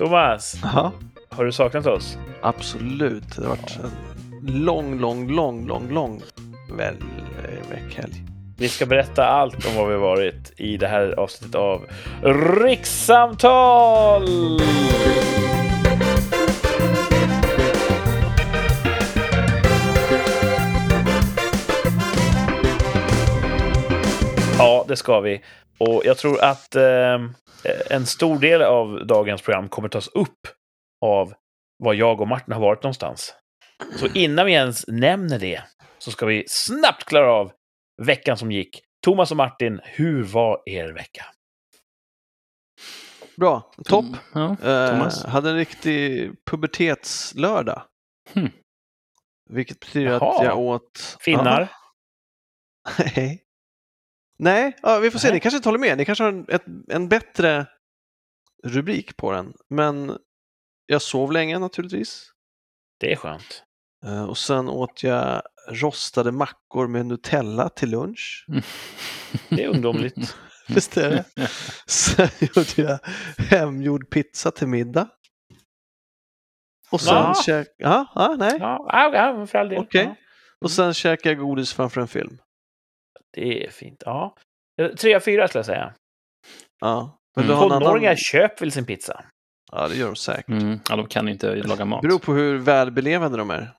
Thomas, Ja, har du saknat oss? absolut. Det har varit en lång, lång, lång, lång, lång väl, eh, veckhelg. Vi ska berätta allt om vad vi har varit i det här avsnittet av Rikssamtal! Ja, det ska vi. Och jag tror att eh, en stor del av dagens program kommer tas upp av var jag och Martin har varit någonstans. Så innan vi ens nämner det så ska vi snabbt klara av veckan som gick. Thomas och Martin, hur var er vecka? Bra, topp. Ja, Eh, Thomas? hade en riktig pubertetslördag. Hmm. Vilket betyder Jaha. att jag åt... Finnar? Nej. Nej, ja, vi får se. Nej. Ni kanske inte håller med. Ni kanske har en, ett, en bättre rubrik på den. Men jag sov länge naturligtvis. Det är skönt. Eh, och sen åt jag rostade mackor med Nutella till lunch. Det är ungdomligt. Visst är det? Sen gjorde jag hemgjord pizza till middag. Och sen Va? käk... Ja, ja, nej. Ja, ja, ja för all del. Okej. Ja, Och sen käkade jag godis framför en film. Det är fint. Ja. Tre av fyra skulle jag säga. Ja. Men Mm. Tonåringar annan... köper väl sin pizza? Ja, det gör de säkert. Mm. Ja, de kan inte laga mat. beror på hur välbelevade de är.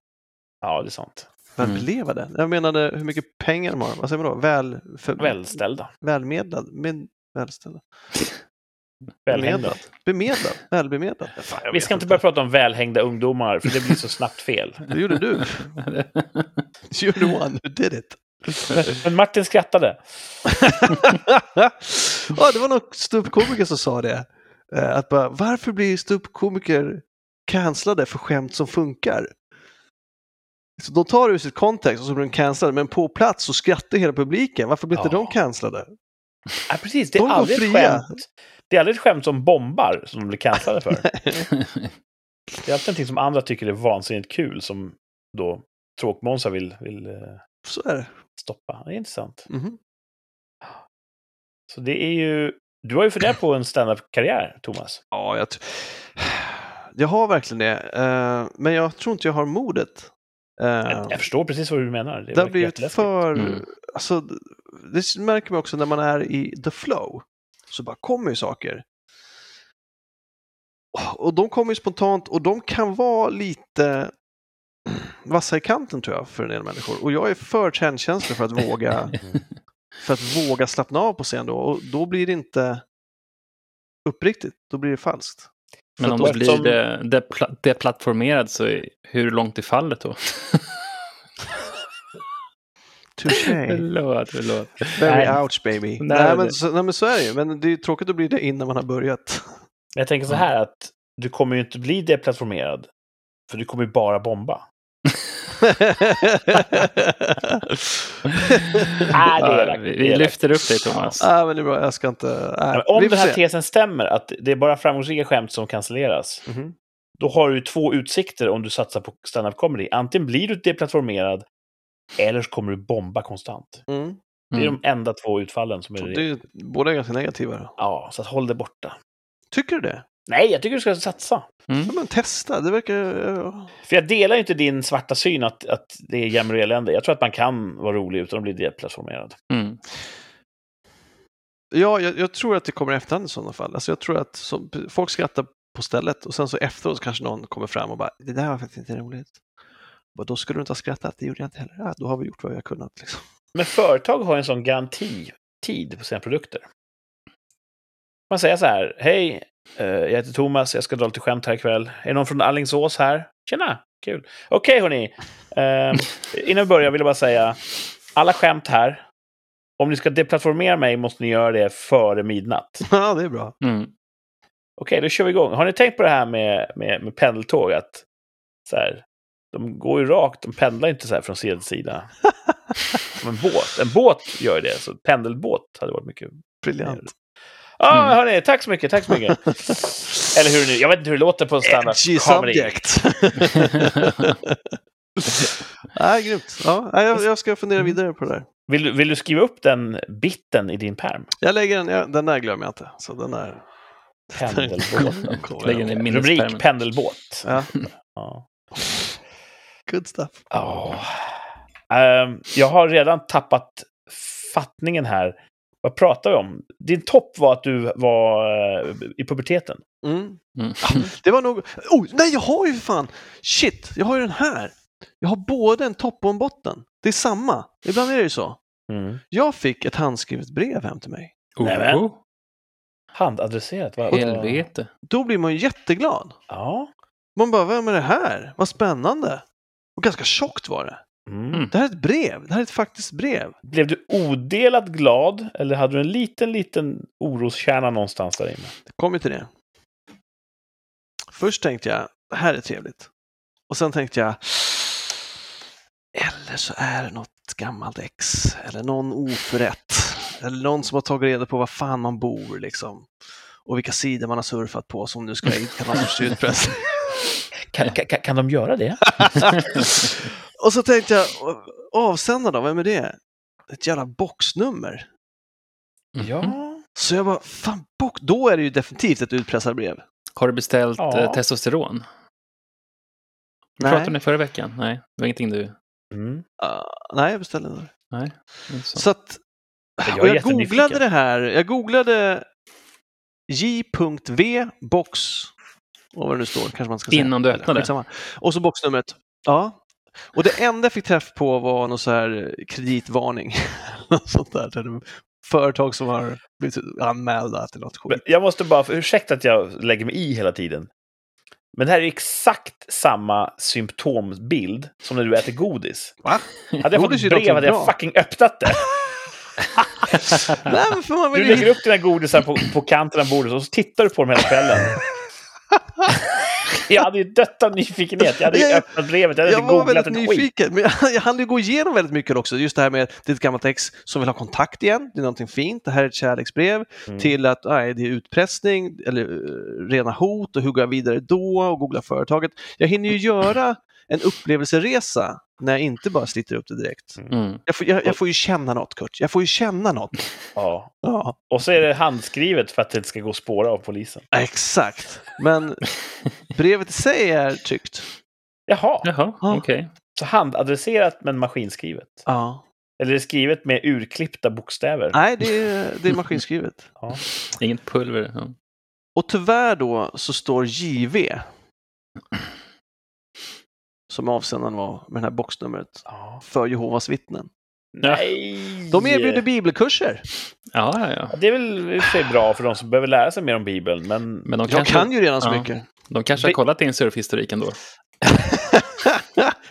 Ja, det är sant. Välbelevade? Jag menade hur mycket pengar de har. Vad säger man då? Väl... För... Välställda. Välmedlad? Med... Välställda? Välhängda. Bemedlad? Välbemedlad? Fan, Vi ska inte börja prata om välhängda ungdomar, för det blir så snabbt fel. Det gjorde du. You're the one who did it. Men Martin skrattade. ja, det var någon ståuppkomiker som sa det. Eh, Att bara, varför blir ståuppkomiker cancellade för skämt som funkar? Så de tar det ur sitt kontext och så blir de cancellade, men på plats så skrattar hela publiken. Varför blir inte Ja. de cancellade? Ja, precis. Det är, De aldrig ett skämt. det är aldrig ett skämt som bombar som de blir cancellade för. Det är alltid någonting som andra tycker är vansinnigt kul som då tråkmånsar vill, vill eh, Så är det. Stoppa. Det är intressant. Mhm. Så det är ju... Du har ju funderat på en standup-karriär, Thomas. Ja, jag, jag har verkligen det, eh, men jag tror inte jag har modet. Eh, Jag, jag förstår precis vad du menar. Det, Det har blivit för... Mm. Alltså, det märker man också när man är i the flow. Så bara kommer ju saker. Och de kommer ju spontant och de kan vara lite vassa i kanten tror jag för en del människor. Och jag är för trendkänslig för att våga, för att våga slappna av på scen då. Och då blir det inte uppriktigt, då blir det falskt. Men För om det de- blir som- det, det, pla- det plattformerad så hur långt är fallet då? Touché. förlåt, förlåt. Very Nej. ouch baby. Nej, Nej, det- men, så, nej men så är det ju. Men det är tråkigt att bli det innan man har börjat. Jag tänker så här att du kommer ju inte bli deplattformerad. För du kommer ju bara bomba. Nej, det är vi, lyfter upp dig Thomas. Ja, men det är bra. Jag ska inte... Nej. Om den här se. tesen stämmer, att det är bara framgångsrika skämt som cancelleras, Mhm. då har du två utsikter om du satsar på stand-up comedy. Antingen blir du deplattformerad, eller så kommer du bomba konstant. Mm. Det är Mm. de enda två utfallen som är... Det är båda är ganska negativa. Ja, så att håll det borta. Tycker du det? Nej, jag tycker du ska satsa. Mm. Ja, men testa, det verkar... ja. För jag delar ju inte din svarta syn att, att det är jämmer och elände. Jag tror att man kan vara rolig utan att bli deplattformerad. Mm. Ja, jag, jag tror att det kommer i efterhand i sådana fall. Alltså jag tror att så, folk skrattar på stället och sen så efteråt så kanske någon kommer fram och bara det där var faktiskt inte roligt. Och då skulle du inte ha skrattat, det gjorde jag inte heller. Ja, då har vi gjort vad vi har kunnat. Liksom. Men företag har en sån garantitid på sina produkter. Man säger så här, hej, jag heter Thomas, jag ska dra lite skämt här ikväll. Är någon från Allingsås här? Tjena, kul. Okej hörni, eh, innan vi börjar vill jag bara säga, alla skämt här, om ni ska deplattformera mig måste ni göra det före midnatt. Ja, det är bra. Mm. Okej, då kör vi igång. Har ni tänkt på det här med, med, med pendeltåg? Att så här, de går ju rakt, de pendlar inte så här från sida till sida. Som en båt. En båt gör ju det, så pendelbåt hade varit mycket Briljant. Ja, ah, Mm. hörni, tack så mycket, tack så mycket. Eller hur nu, jag vet inte hur det låter på standard Edgy comedy. subject. Nej, grymt. Ja, jag, jag ska fundera vidare på det där. Vill, du- vill du skriva upp den bitten i din perm? Jag lägger den, ja, den där glömmer jag inte. Så den, är, Pendelbåt. Lägger jag ihåg. minnespärmen. Rubrik pendelbåt. Ja, Ja. good stuff. Ja. Ehm, jag har redan tappat fattningen här. Vad pratar vi om? Din topp var att du var eh, i puberteten. Mm. Mm. Det var nog... Oh, nej, jag har ju för fan... Shit, jag har ju den här. Jag har både en topp och en botten. Det är samma. Ibland är det ju så. Mm. Jag fick ett handskrivet brev hem till mig. Oh, Handadresserat. Vad- helvete. Då blir man ju jätteglad. Ja. Man bara, vem är det här? Vad spännande. Och ganska tjockt var det. Mm. Det här är ett brev. Det här är ett faktiskt brev. Blev du odelat glad eller hade du en liten, liten oroskärna någonstans där inne? Det kommer till det. Först tänkte jag, det här är trevligt. Och sen tänkte jag, eller så är det något gammalt ex, eller någon oförrätt, eller någon som har tagit reda på var fan man bor liksom. Och vilka sidor man har surfat på som nu ska någon sorts utpressning. Kan, kan, kan de göra det? Och så tänkte jag, avsändaren då, vem är det? Ett jävla boxnummer. Mhm. Ja. Så jag bara, fan box, då är det ju definitivt ett utpressarbrev. Har du beställt Ja. eh, testosteron? Vi Nej. pratade om det förra veckan. Nej, det var ingenting du... Mm. Uh, nej, jag beställde det. Nej, inte så. Så att, Jag och jag googlade det här. Jag googlade j.v box. Och vad det nu står, kanske man ska säga. Innan du öppnade? skitsamma. Och så boxnumret. Ja. Och det enda jag fick träff på var någon så här kreditvarning. Något Sånt där. Företag som har blivit anmälda till något skit. Jag måste bara, ursäkta att jag lägger mig i hela tiden. Men det här är exakt samma symptombild som när du äter godis. Va? Hade jag fått Godis är ett brev hade jag bra. fucking öppnat det. Nej, men för man Du lägger ju... upp dina godisar på, på kanten av bordet och så tittar du på dem hela kvällen. Jag hade ju dött av nyfikenhet. Jag hade ju öppnat brevet, jag hade Jag inte var googlat väldigt ett skit. nyfiken, men jag, hann ju gå igenom väldigt mycket också. Just det här med ett gammalt ex som vill ha kontakt igen, det är någonting fint, det här är ett kärleksbrev, Mm. till att nej, det är utpressning eller uh, rena hot och hur går jag vidare då och googla företaget. Jag hinner ju göra en upplevelseresa när jag inte bara sliter upp det direkt. Mm. Jag får, jag, jag får ju känna något, Kurt. Jag får ju känna något. Ja. Ja, Och så är det handskrivet för att det inte ska gå att spåra av polisen. exakt. Men brevet i sig är tryggt. Jaha, Jaha, Ja. okej. så handadresserat men maskinskrivet. Ja. Eller är det skrivet med urklippta bokstäver? Nej, det är, det är maskinskrivet. Ja. Inget pulver. Ja. Och tyvärr då så står JV som avsändaren var med det här boxnumret Ja. för Jehovas vittnen. Nej! De erbjuder bibelkurser. Ja, ja, ja. Det är väl i och för sig bra för de som behöver lära sig mer om Bibeln, men... Men de Jag kanske, kan ju redan så ja. mycket. de kanske har kollat din surfhistorik ändå.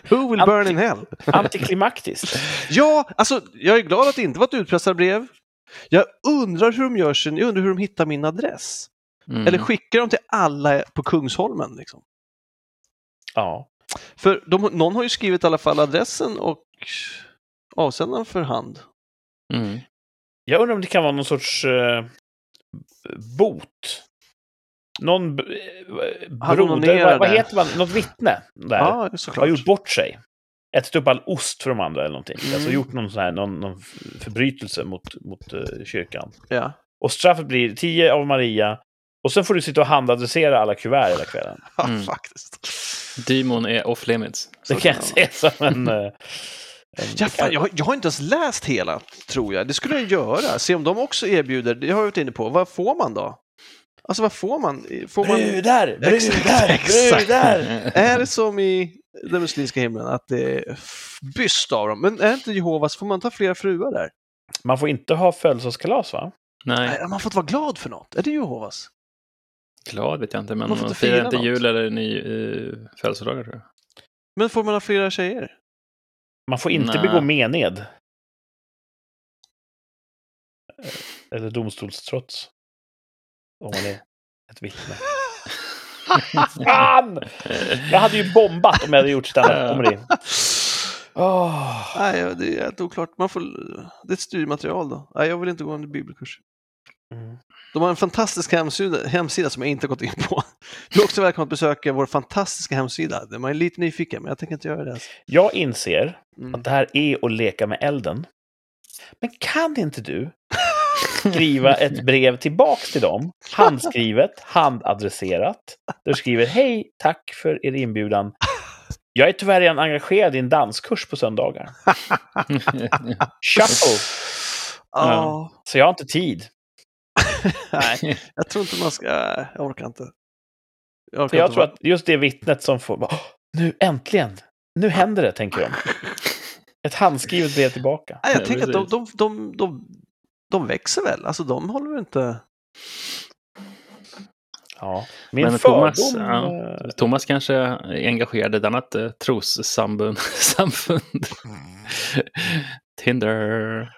Who will burn in hell? Antiklimaktiskt. Ja, alltså jag är glad att det inte var ett utpressarbrev. Jag undrar hur de gör sen, jag undrar hur de hittar min adress. Mm. Eller skickar de till alla på Kungsholmen? Liksom? Ja. För de, någon har ju skrivit i alla fall adressen och avsändaren för hand. Mm. Jag undrar om det kan vara någon sorts eh, bot. Någon eh, broder, vad, vad heter man, något vittne där. Ja, har såklart. gjort bort sig. Ätit upp all ost för de andra eller någonting. Mm. Alltså gjort någon, sån här, någon, någon förbrytelse mot, mot eh, kyrkan. Ja. Och straffet blir 10 av Maria. Och sen får du sitta och handadressera alla kuvert hela kvällen. Ja, Mm. faktiskt. Demon är off limits. Det kan jag se som en... eh, en Ja, fan, jag, har- jag har inte ens läst hela, tror jag. Det skulle jag göra. Se om de också erbjuder, det har jag varit inne på. Vad får man då? Alltså vad får man? Får man Brudar! Brudar! exakt. Brudar! är det som i den muslimska himlen, att det är byst av dem? Men är det inte Jehovas, får man ta flera fruar där? Man får inte ha födelsedagskalas, va? Nej, Nej, man får inte vara glad för något. Är det Jehovas? Glad vet jag inte, men Man får man inte firar fira inte något. jul eller ny uh, födelsedagar tror jag. Men får man ha flera tjejer? Man får inte Nej. begå mened. Eh, Eller domstolstrots. Om man är ett vittne. Fan! Jag hade ju bombat om jag hade gjort standup-comedy. Åh. Nej, det är helt oklart. Man får, det är ett studiematerial då. Nej, jag vill inte gå en bibelkurs. Mm. De har en fantastisk hemsida, hemsida som jag inte gått in på. Du är också välkommen att besöka vår fantastiska hemsida. Man är lite nyfiken, men jag tänker inte göra det. Jag inser Mm. att det här är att leka med elden. Men kan inte du skriva ett brev tillbaks till dem, handskrivet, handadresserat. Där du skriver hej, tack för er inbjudan. Jag är tyvärr redan engagerad i en danskurs på söndagar. Shuffle. Ja, Så jag har inte tid. nej, jag tror inte man ska, jag orkar inte. Jag, orkar jag inte tror vara- att just det vittnet som får... "Åh, Nu äntligen! Nu händer det, tänker de. Ett handskrivet brev tillbaka. Nej, jag Ja, tänker att de, de, de, de, de växer väl, alltså de håller väl inte... Ja. Min Men fördom... Thomas, ja. eh, Thomas kanske är engagerad i ett annat eh, trossamfund. samfund. Tinder.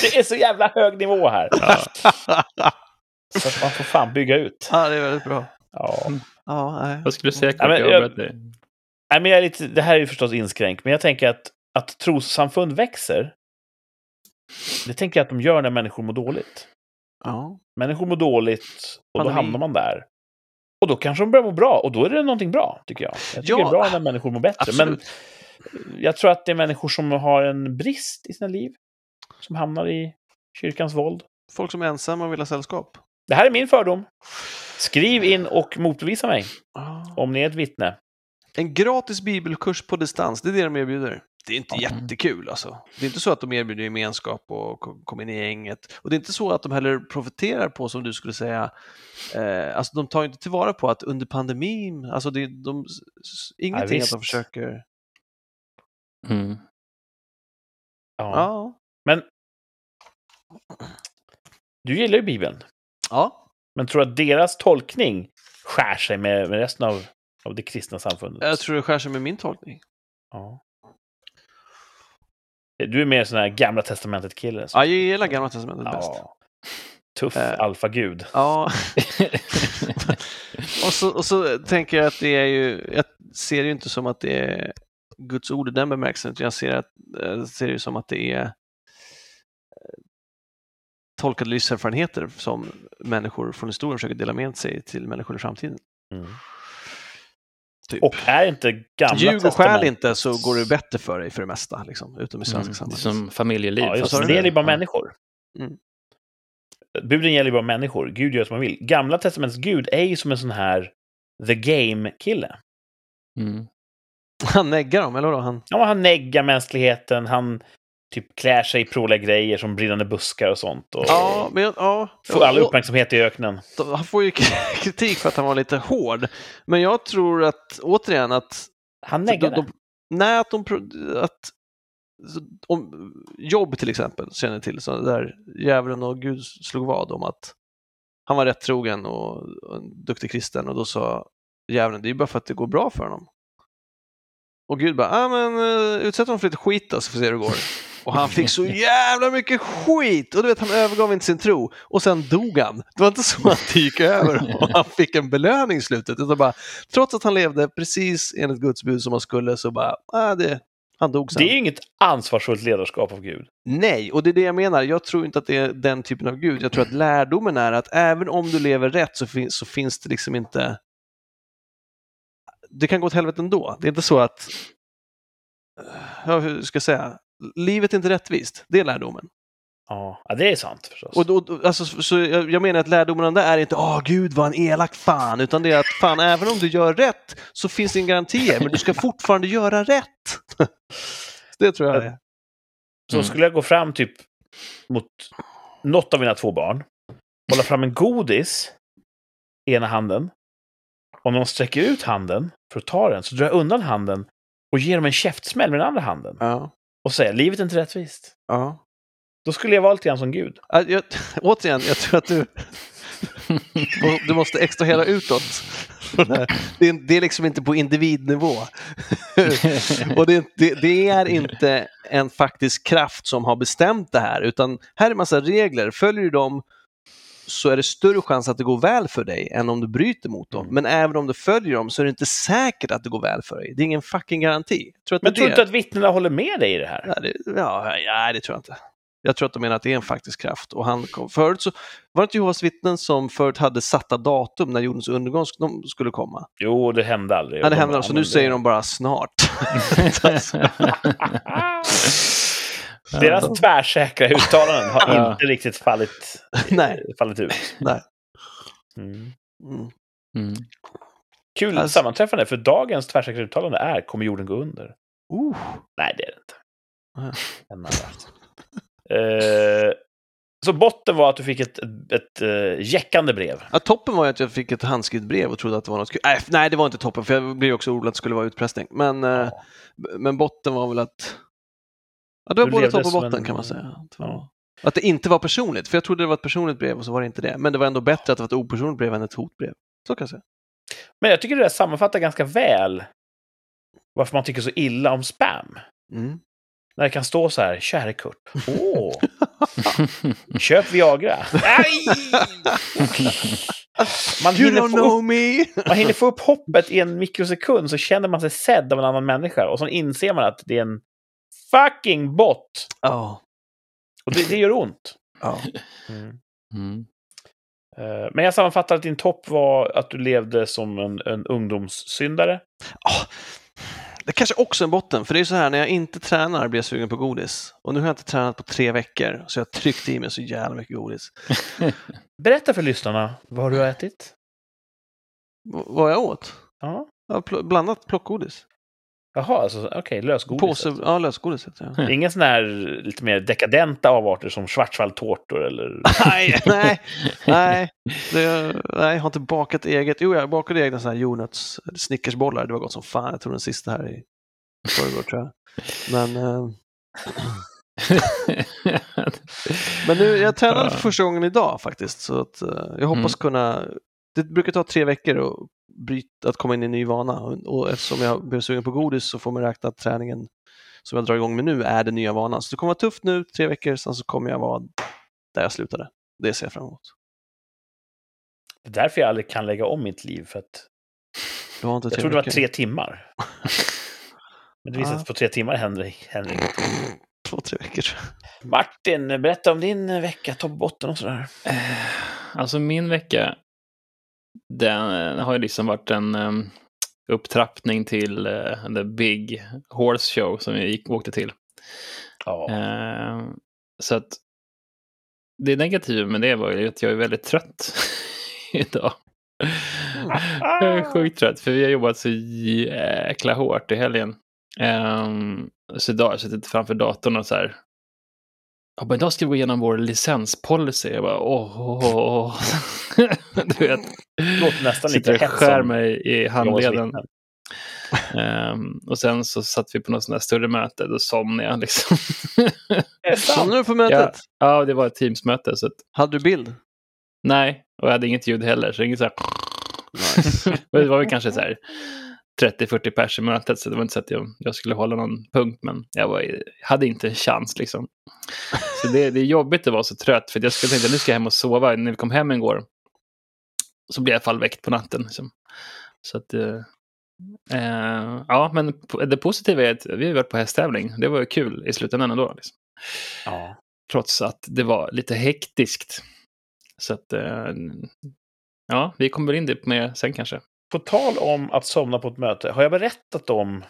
Det är så jävla hög nivå här. Ja. Så att man får fan bygga ut. ja, det är väldigt bra. Ja. Ja, nej. Vad skulle du säga, Ja, men jag- Jag började- Nej, men jag är lite, det här är ju förstås inskränkt, men jag tänker att, att trossamfund växer. Det tänker jag att de gör när människor mår dåligt. Ja. Människor mår dåligt och då Pandemi. hamnar man där. Och då kanske de börjar må bra och då är det någonting bra, tycker jag. Jag tycker Ja, det är bra när människor mår bättre. absolut. Men jag tror att det är människor som har en brist i sina liv. Som hamnar i kyrkans våld. Folk som är ensamma och vill ha sällskap. Det här är min fördom. Skriv in och motbevisa mig Ja. om ni är ett vittne. En gratis bibelkurs på distans, det är det de erbjuder. Det är inte Mm. jättekul alltså. Det är inte så att de erbjuder gemenskap och ko- kom in i gänget. Och det är inte så att de heller profiterar på, som du skulle säga, eh, alltså de tar inte tillvara på att under pandemin, alltså det, de, ingenting att de försöker... Mm. Ja. Ja. Men du gillar ju Bibeln. Ja, Men tror att deras tolkning skär sig med, med resten av, av det kristna samfundet? jag tror det skär sig med min tolkning. Ja. Du är mer sån här gamla testamentet-kille. Ja, jag gillar Gamla Testamentet bäst. Ja. Tuff Eh. alfagud. Ja, och så, och så tänker jag att det är ju, jag ser det ju inte som att det är Guds ord i den bemärkelsen, utan jag ser, att, jag ser det ju som att det är tolkade livserfarenheter som människor från historien försöker dela med sig till människor i framtiden. Mm. Typ. Och är inte gamla Ljug och testamentet- inte så går det bättre för dig för det mesta, liksom, utom i svenska Mm. Det är sammanhang. som familjeliv. Ja, just det. gäller ju bara Ja. människor. Mm. Buden gäller ju bara människor. Gud gör som han vill. Gamla testamentets Gud är ju som en sån här the game-kille. Mm. Han neggar dem, eller vadå? Han... Ja, han neggar mänskligheten, han typ klär sig i pråliga grejer som brinnande buskar och sånt. Och Ja, men ja. får all uppmärksamhet i öknen. Han får ju kritik för att han var lite hård. Men jag tror att, återigen, att... Han för neggar de, det. de, nej, att de... Att, om, jobb till exempel, känner jag till, så där djävulen och Gud slog vad om att han var rätt trogen och, och en duktig kristen och då sa djävulen, det är ju bara för att det går bra för honom. Och Gud bara, ah, men uh, utsätt honom för lite skit då så får vi se hur det går. Och han fick så jävla mycket skit! Och du vet, han övergav inte sin tro. Och sen dog han. Det var inte så att det gick över och han fick en belöning i slutet. Utan bara, trots att han levde precis enligt Guds bud som han skulle så bara, ah, det, han dog sen. Det är inget ansvarsfullt ledarskap av Gud. Nej, och det är det jag menar. Jag tror inte att det är den typen av Gud. Jag tror att lärdomen är att även om du lever rätt så, fin- så finns det liksom inte... Det kan gå åt helvete ändå. Det är inte så att... Ja, hur ska jag säga? Livet är inte rättvist. Det är lärdomen. Ja, det är sant förstås. Och då, alltså, så jag, jag menar att lärdomen där är inte åh gud vad en elak fan, utan det är att fan även om du gör rätt så finns det inga garantier, men du ska fortfarande göra rätt. det tror jag det är. Så Mm. skulle jag gå fram typ mot något av mina två barn, hålla fram en godis i ena handen. Om de sträcker ut handen för att ta den så drar jag undan handen och ger dem en käftsmäll med den andra handen. Ja. Och säger livet är inte rättvist. Ja. Då skulle jag vara lite grann som Gud. Ja, Jag, återigen, jag tror att du, du måste extrahera utåt. Det är, det är liksom inte på individnivå. Och det, det, det är inte en faktisk kraft som har bestämt det här, utan här är massa regler. Följer du dem så är det större chans att det går väl för dig än om du bryter mot dem. Mm. Men även om du följer dem så är det inte säkert att det går väl för dig. Det är ingen fucking garanti. Tror Men tror du inte att vittnena håller med dig i det här? Ja, det, ja, ja, det tror jag inte. Jag tror att de menar att det är en faktisk kraft. Och han kom, förut så var det inte Jehovas vittnen som förut hade satta datum när jordens undergång sk- de skulle komma. Jo, det hände aldrig. Ja, det De hände, bara, så nu säger de bara snart. Deras tvärsäkra uttalanden har Ja. inte riktigt fallit, Nej. fallit ut. Nej. Mm. Mm. Mm. Kul Alltså- sammanträffande, för dagens tvärsäkra uttalande är kommer jorden gå under? Uh. Nej, det är det inte. Eh, så botten var att du fick ett, ett, ett uh, jäckande brev. Ja, toppen var att jag fick ett handskrivet brev och trodde att det var något kul. Nej, nej, det var inte toppen, för jag blev också orolig att det skulle vara utpressning. Men, eh, Ja. men botten var väl att... Ja, det var både topp och botten en- kan man säga. Att det, var... Ja. att det inte var personligt, för jag trodde det var ett personligt brev och så var det inte det. Men det var ändå bättre att det var ett opersonligt brev än ett hotbrev. Så kan jag säga. Men jag tycker det där sammanfattar ganska väl varför man tycker så illa om spam. Mm. När det kan stå så här, käre Kurt. Åh, köp Viagra. Nej! Man You hinner, don't få know upp, me! man hinner få upp hoppet i en mikrosekund så känner man sig sedd av en annan människa och så inser man att det är en fucking bot. Ja. Och det, det gör ont. ja. Mm. Eh, Men jag sammanfattar att din topp var att du levde som en, en ungdomssyndare. Ah, Det kanske också är en botten, för det är så här när jag inte tränar blir jag sugen på godis. Och nu har jag inte tränat på tre veckor, så jag har tryckt i mig så jävla mycket godis. Berätta för lyssnarna vad du har ätit. V- vad jag åt? Ja. Ja, pl- blandat plockgodis. Jaha, alltså, okej, lösgodis. Påse, ja, lösgodiset. Ja. Ingen sån här lite mer dekadenta avarter som schwarzwaldtårtor eller... nej, nej, nej, det, nej, jag har inte bakat eget. Jo, jag bakade egna såna här jordnöts snickersbollar. Det var gott som fan. Jag tror den sista här i förrgår tror jag. Men, eh, men nu, jag tränade för första gången idag faktiskt. Så att, eh, jag hoppas Mm. kunna... Det brukar ta tre veckor att, bryta, att komma in i en ny vana. Och, eftersom jag blev sugen på godis så får man räkna att träningen som jag drar igång med nu är den nya vanan. Så det kommer vara tufft nu, tre veckor, sen så kommer jag vara där jag slutade. Det ser jag fram emot. Det är därför jag aldrig kan lägga om mitt liv. För att Du har inte jag trodde det var tre timmar. Men det visar Ja. att på tre timmar händer, händer inget. Två, tre veckor. Martin, berätta om din vecka, topp och botten och sådär. Eh, Alltså min vecka, den har ju liksom varit en um, upptrappning till uh, The Big Horse Show som vi gick, åkte till. Ja. Eh, så att det negativa med det var ju att jag är väldigt trött idag. Jag är sjukt trött för vi har jobbat så jäkla hårt i helgen. Um, så idag har jag suttit framför datorn och så här. Ja, men idag ska vi gå igenom vår licenspolicy. Jag bara åh. åh, åh. du vet. Låter nästan lite hett skär mig i handleden. Ehm, och sen så satt vi på något sånt där större möte. Då somnade jag liksom. Somnade du på mötet? ja, det var ett Teamsmöte. Så att, Hade du bild? nej, och jag hade inget ljud heller. Så inget så här. Nice. Det var väl kanske så här 30-40 pers i mötet, så det var inte så att jag, jag skulle hålla någon punkt, men jag var, hade inte en chans liksom. Så det, det är jobbigt att vara så trött, för jag skulle tänka nu ska jag hem och sova. När vi kom hem igår så blev jag i alla fall väckt på natten. Liksom. Så att, eh, eh, ja, men det positiva är att vi har varit på hästtävling. Det var ju kul i slutändan ändå. Liksom. Ja. Trots att det var lite hektiskt. Så att, eh, ja, vi kommer in det mer sen kanske. På tal om att somna på ett möte, har jag berättat om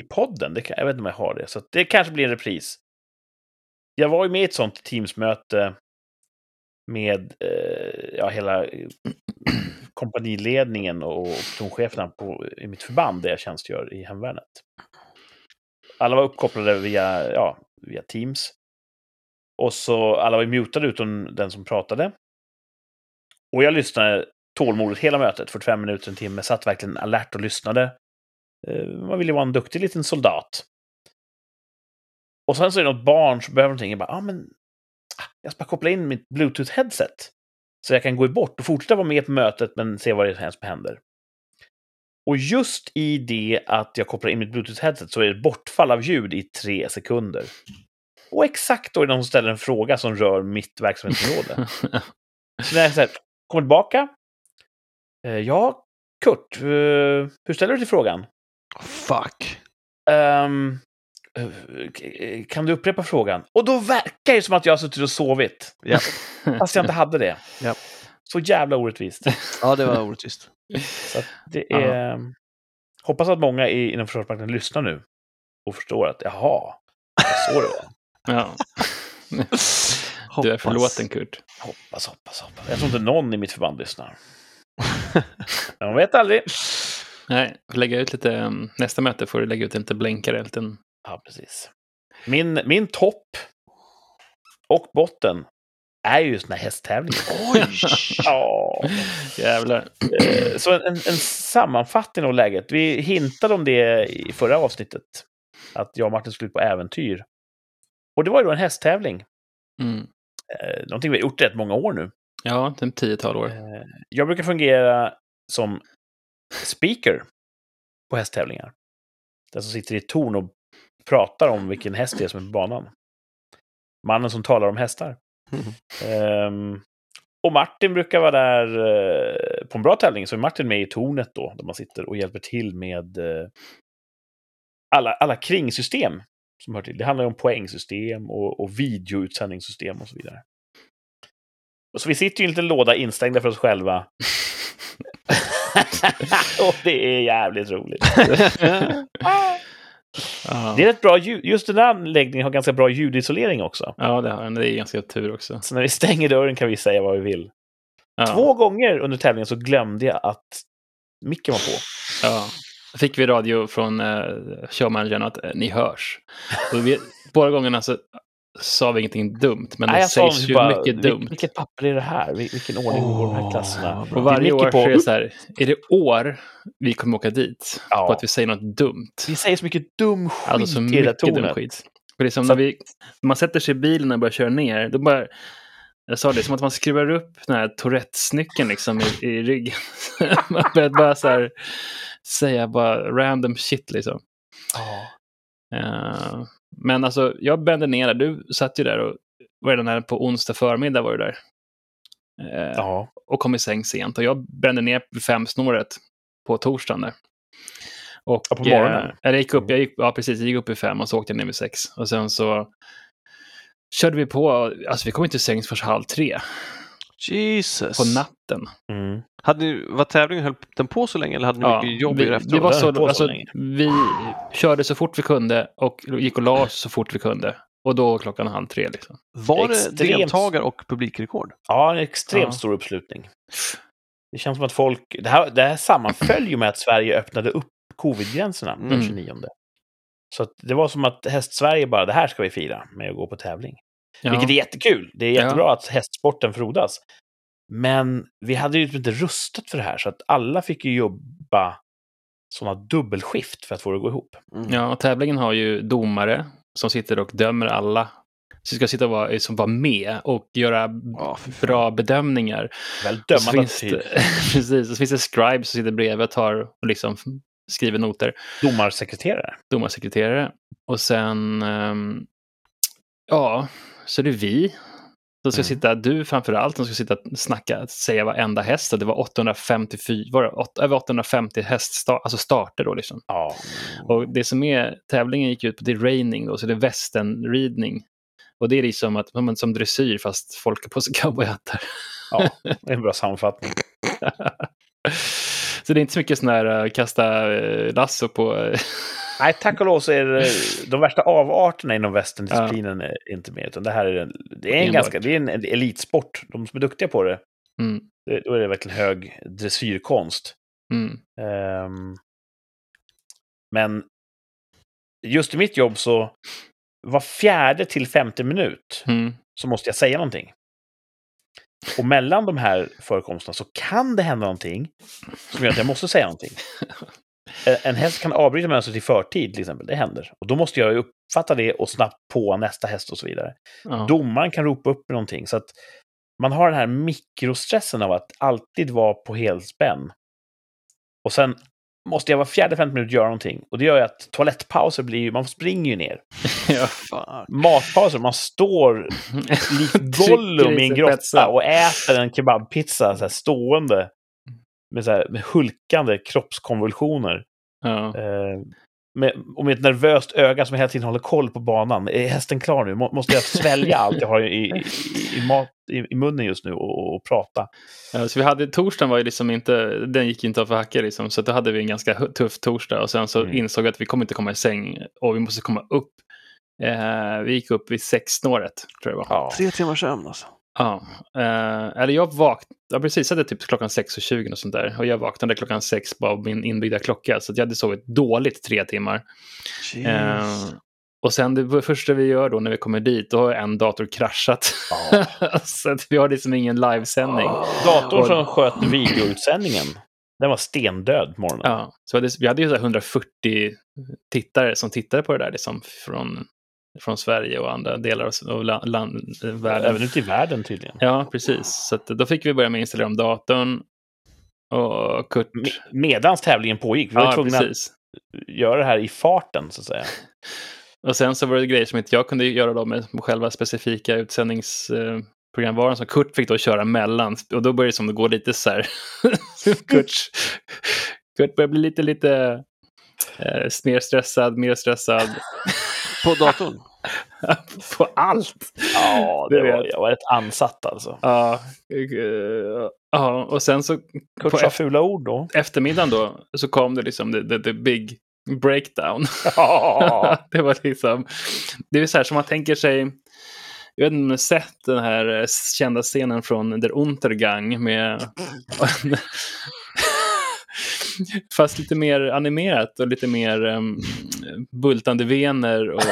i podden? Det kan, jag vet inte om jag har det, så det kanske blir en repris. Jag var ju med i ett sånt Teamsmöte med eh, ja, hela eh, kompaniledningen och toncheferna i mitt förband där jag tjänstgör i hemvärnet. Alla var uppkopplade via, ja, via Teams. Och så alla var ju mutade utom den som pratade. Och jag lyssnade tålmodigt hela mötet, 45 minuter, en timme, satt verkligen alert och lyssnade. Eh, Man ville ju vara en duktig liten soldat. Och sen så är det något barn som behöver någonting. Jag bara, ah, men ah, jag ska koppla in mitt bluetooth-headset. Så jag kan gå bort och fortsätta vara med på mötet, men se vad det är som händer. Och just i det att jag kopplar in mitt bluetooth-headset så är det ett bortfall av ljud i tre sekunder. Och exakt då är det någon som ställer en fråga som rör mitt verksamhetsområde. Så när jag så här, kommer tillbaka. Eh, ja, Kurt, eh, hur ställer du dig till frågan? Fuck. Ehm, k- kan du upprepa frågan? Och då verkar det som att jag har suttit och sovit. Ja. Fast jag inte hade det. Ja. Så jävla orättvist. Ja, det var orättvist. Så det är... Hoppas att många i, inom Försvarsmakten lyssnar nu och förstår att jaha, så det var. Ja. Du är förlåten Kurt. Hoppas, hoppas, hoppas. Jag tror inte någon i mitt förband lyssnar. Man vet aldrig. Nej, lägga ut lite, um, nästa möte får du lägga ut en liten blänkare. En liten... Ja, precis. Min, min topp och botten är ju såna här hästtävlingar. Oj! Ja. Jävlar. Eh, Så en, en sammanfattning av läget. Vi hintade om det i förra avsnittet. Att jag och Martin skulle ut på äventyr. Och det var ju då en hästtävling. Mm. Eh, Någonting vi har gjort rätt många år nu. Ja, en tiotal år. Eh, Jag brukar fungera som speaker på hästtävlingar. Den som sitter i ett torn och pratar om vilken häst det är som är på banan. Mannen som talar om hästar. Mhm. Ehm, och Martin brukar vara där eh, på en bra tävling, så är Martin med i tornet då, där man sitter och hjälper till med eh, alla, alla kringsystem som hör till. Det handlar ju om poängsystem och, och videoutsändningssystem och så vidare. Och så vi sitter ju i en liten låda instängda för oss själva. och det är jävligt roligt. Det är ett bra ljud. Just den här anläggningen har ganska bra ljudisolering också. ja, det har den. Det är ganska tur också. Så när vi stänger dörren kan vi säga vad vi vill. Ja. Två gånger under tävlingen så glömde jag att micken var på. Ja. Fick vi radio från eh, showmanagern att eh, ni hörs. Och vi, båda gångerna så sa vi ingenting dumt, men Nej, det sägs ju bara, mycket "Vil- dumt. Vilket papper är det här? Vil- Vilken ordning går de här klasserna? Och varje Det är år mycket på- så är det så här, är det år vi kommer åka dit? Ja. På att vi säger något dumt. Vi säger så mycket dum skit Alltså så i det mycket dum skit. Och det är som Så när vi, man sätter sig i bilen och börjar köra ner, då bara, jag sa det, som att man skruvar upp den här Tourettes-nyckeln liksom i, i ryggen. man börjar bara så här säga bara random shit liksom. Ja. Eh, men alltså, jag bände ner där. Du satt ju där och var redan här på onsdag förmiddag var du där. Eh, ja. och kom i säng sent. Och jag brände ner vid fem snåret på torsdagen där. Och, Ja, på morgonen? Eh, jag gick upp, jag gick, ja, precis. Jag gick upp i fem och så åkte jag ner vid sex. Och sen så körde vi på. Alltså vi kom inte till sängs förrän halv tre Jesus. på natten. Mm. Hade ni, var tävlingen, höll den på så länge eller hade ni mycket jobb i vi, det det efteråt? var Det höll så, så alltså, länge. vi körde så fort vi kunde och gick och la oss så fort vi kunde. Och då klockan halv tre liksom. Var det Extremt. deltagar och publikrekord? ja, en extremt Ja. stor uppslutning. Det känns som att folk... Det här, det här sammanföll ju med att Sverige öppnade upp covid-gränserna den Mm. 29. Så att det var som att Häst-Sverige bara, det här ska vi fira med att gå på tävling. Ja. Vilket är jättekul. Det är Ja. jättebra att hästsporten frodas. Men vi hade ju inte rustat för det här, så att alla fick ju jobba sådana dubbelskift för att få det att gå ihop. Mm. Ja, och tävlingen har ju domare som sitter och dömer alla. Så ska sitta och vara, som var med och göra Ja, fan. bra bedömningar. Väl dömande finns attityd. det, precis, och så finns det scribes som sitter bredvid och tar och liksom skriver noter. Domarsekreterare. Domarsekreterare. Och sen, ehm, ja, så det är vi. Som ska Mm. sitta, du framför allt, som ska sitta och snacka, säga varenda häst. Det var 854, var det, åt, över 850 häststar, alltså starter då liksom. Ja. Och det som är, tävlingen gick ut på, det är raining då, så det är västernridning. Och det är liksom att, som, som dressyr fast folk har på sig cowboyhattar. ja, det är en bra sammanfattning. så det är inte så mycket sån här uh, kasta uh, lasso på... eh, Nej, tack och lov så är det de värsta avarterna inom västerndisciplinen är inte med. Utan det här är, en- det är en, Enbart. ganska, det är en elitsport. De som är duktiga på det, mm, det då är det verkligen hög dressyrkonst. mm, Ehm, men just i mitt jobb så var fjärde till femte minut mm. så måste jag säga någonting. Och mellan de här förekomsterna så kan det hända någonting som gör att jag måste säga någonting. En- häst kan avbryta mönstret i förtid till exempel, det händer. Och då måste jag uppfatta det och snabbt på nästa häst och så vidare. Ja. Domaren kan ropa upp någonting. Så att man har den här mikrostressen av att alltid vara på helspänn. Och sen måste jag var fjärde, femte minut göra någonting. Och det gör ju att toalettpauser blir ju, man springer ju ner. ja. Matpauser, man står likt Gollum i en grotta och äter en kebabpizza så här stående. Med, så här, med hulkande kroppskonvulsioner. Ja. Eh, med, och med ett nervöst öga som hela tiden håller koll på banan. Är hästen klar nu? Må, måste jag svälja allt jag har i, i, i, mat, i, i munnen just nu och, och prata? Ja, så vi hade, torsdagen var ju liksom inte, den gick inte av för hacka liksom, så då hade vi en ganska tuff torsdag och sen så Mm. insåg vi att vi kommer inte komma i säng och vi måste komma upp Eh, vi gick upp vid sexsnåret, tror jag det var. Ja. Tre timmars sömn alltså. Ja, eh, eller jag vaknade, jag precis hade typ klockan 6.20 och sånt där. Och jag vaknade klockan 6 bara av min inbyggda klocka. Så att jag hade sovit dåligt tre timmar. Eh, och sen det första vi gör då när vi kommer dit, då har en dator kraschat. så att vi har liksom ingen livesändning. Datorn Och- som sköt videoutsändningen, den var stendöd på morgonen. Ja, så vi hade ju så här 140 tittare som tittade på det där liksom, från, från Sverige och andra delar av av la- land, världen. Även ute i världen tydligen. Ja, precis. Så då fick vi börja med att installera om datorn. Och Kurt... Me- Medans tävlingen pågick. Vi var ja, tvungna precis. att göra det här i farten, så att säga. Och sen så var det grejer som inte jag kunde göra då med själva specifika utsändningsprogramvaran som Kurt fick då köra mellan. Och då började det som att gå lite så här. Kurt, Kurt började bli lite, lite eh, mer stressad, mer stressad På datorn? på allt. Ja, Det var, jag var rätt ansatt alltså. Ja, ja, och sen så Kurt på sa fula ord då. eftermiddagen då så kom det liksom the, the, the big breakdown. Ja. det var liksom, det är så här som man tänker sig, jag vet inte om ni har sett den här eh, kända scenen från Der Untergang med Fast lite mer animerat och lite mer um, bultande vener och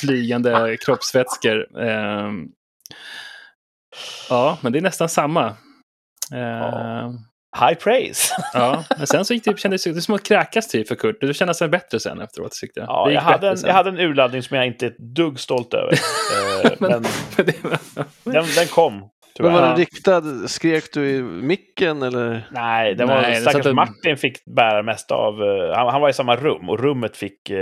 flygande kroppsvätskor. Ehm, ja, men det är nästan samma. Ehm, High praise. Ja, men sen så gick det, kändes det som att kräkas typ för Kurt. Det kändes bättre sen efteråt tyckte jag. Ja, jag, hade en, sen. jag hade en urladdning som jag inte är ett dugg stolt över. Eh, Men- men den, den kom, Men var den riktad? Skrek du i micken eller? Nej, den var, Nej, det stackars en- Martin fick bära mest av... eh, han, han var i samma rum och rummet fick uh,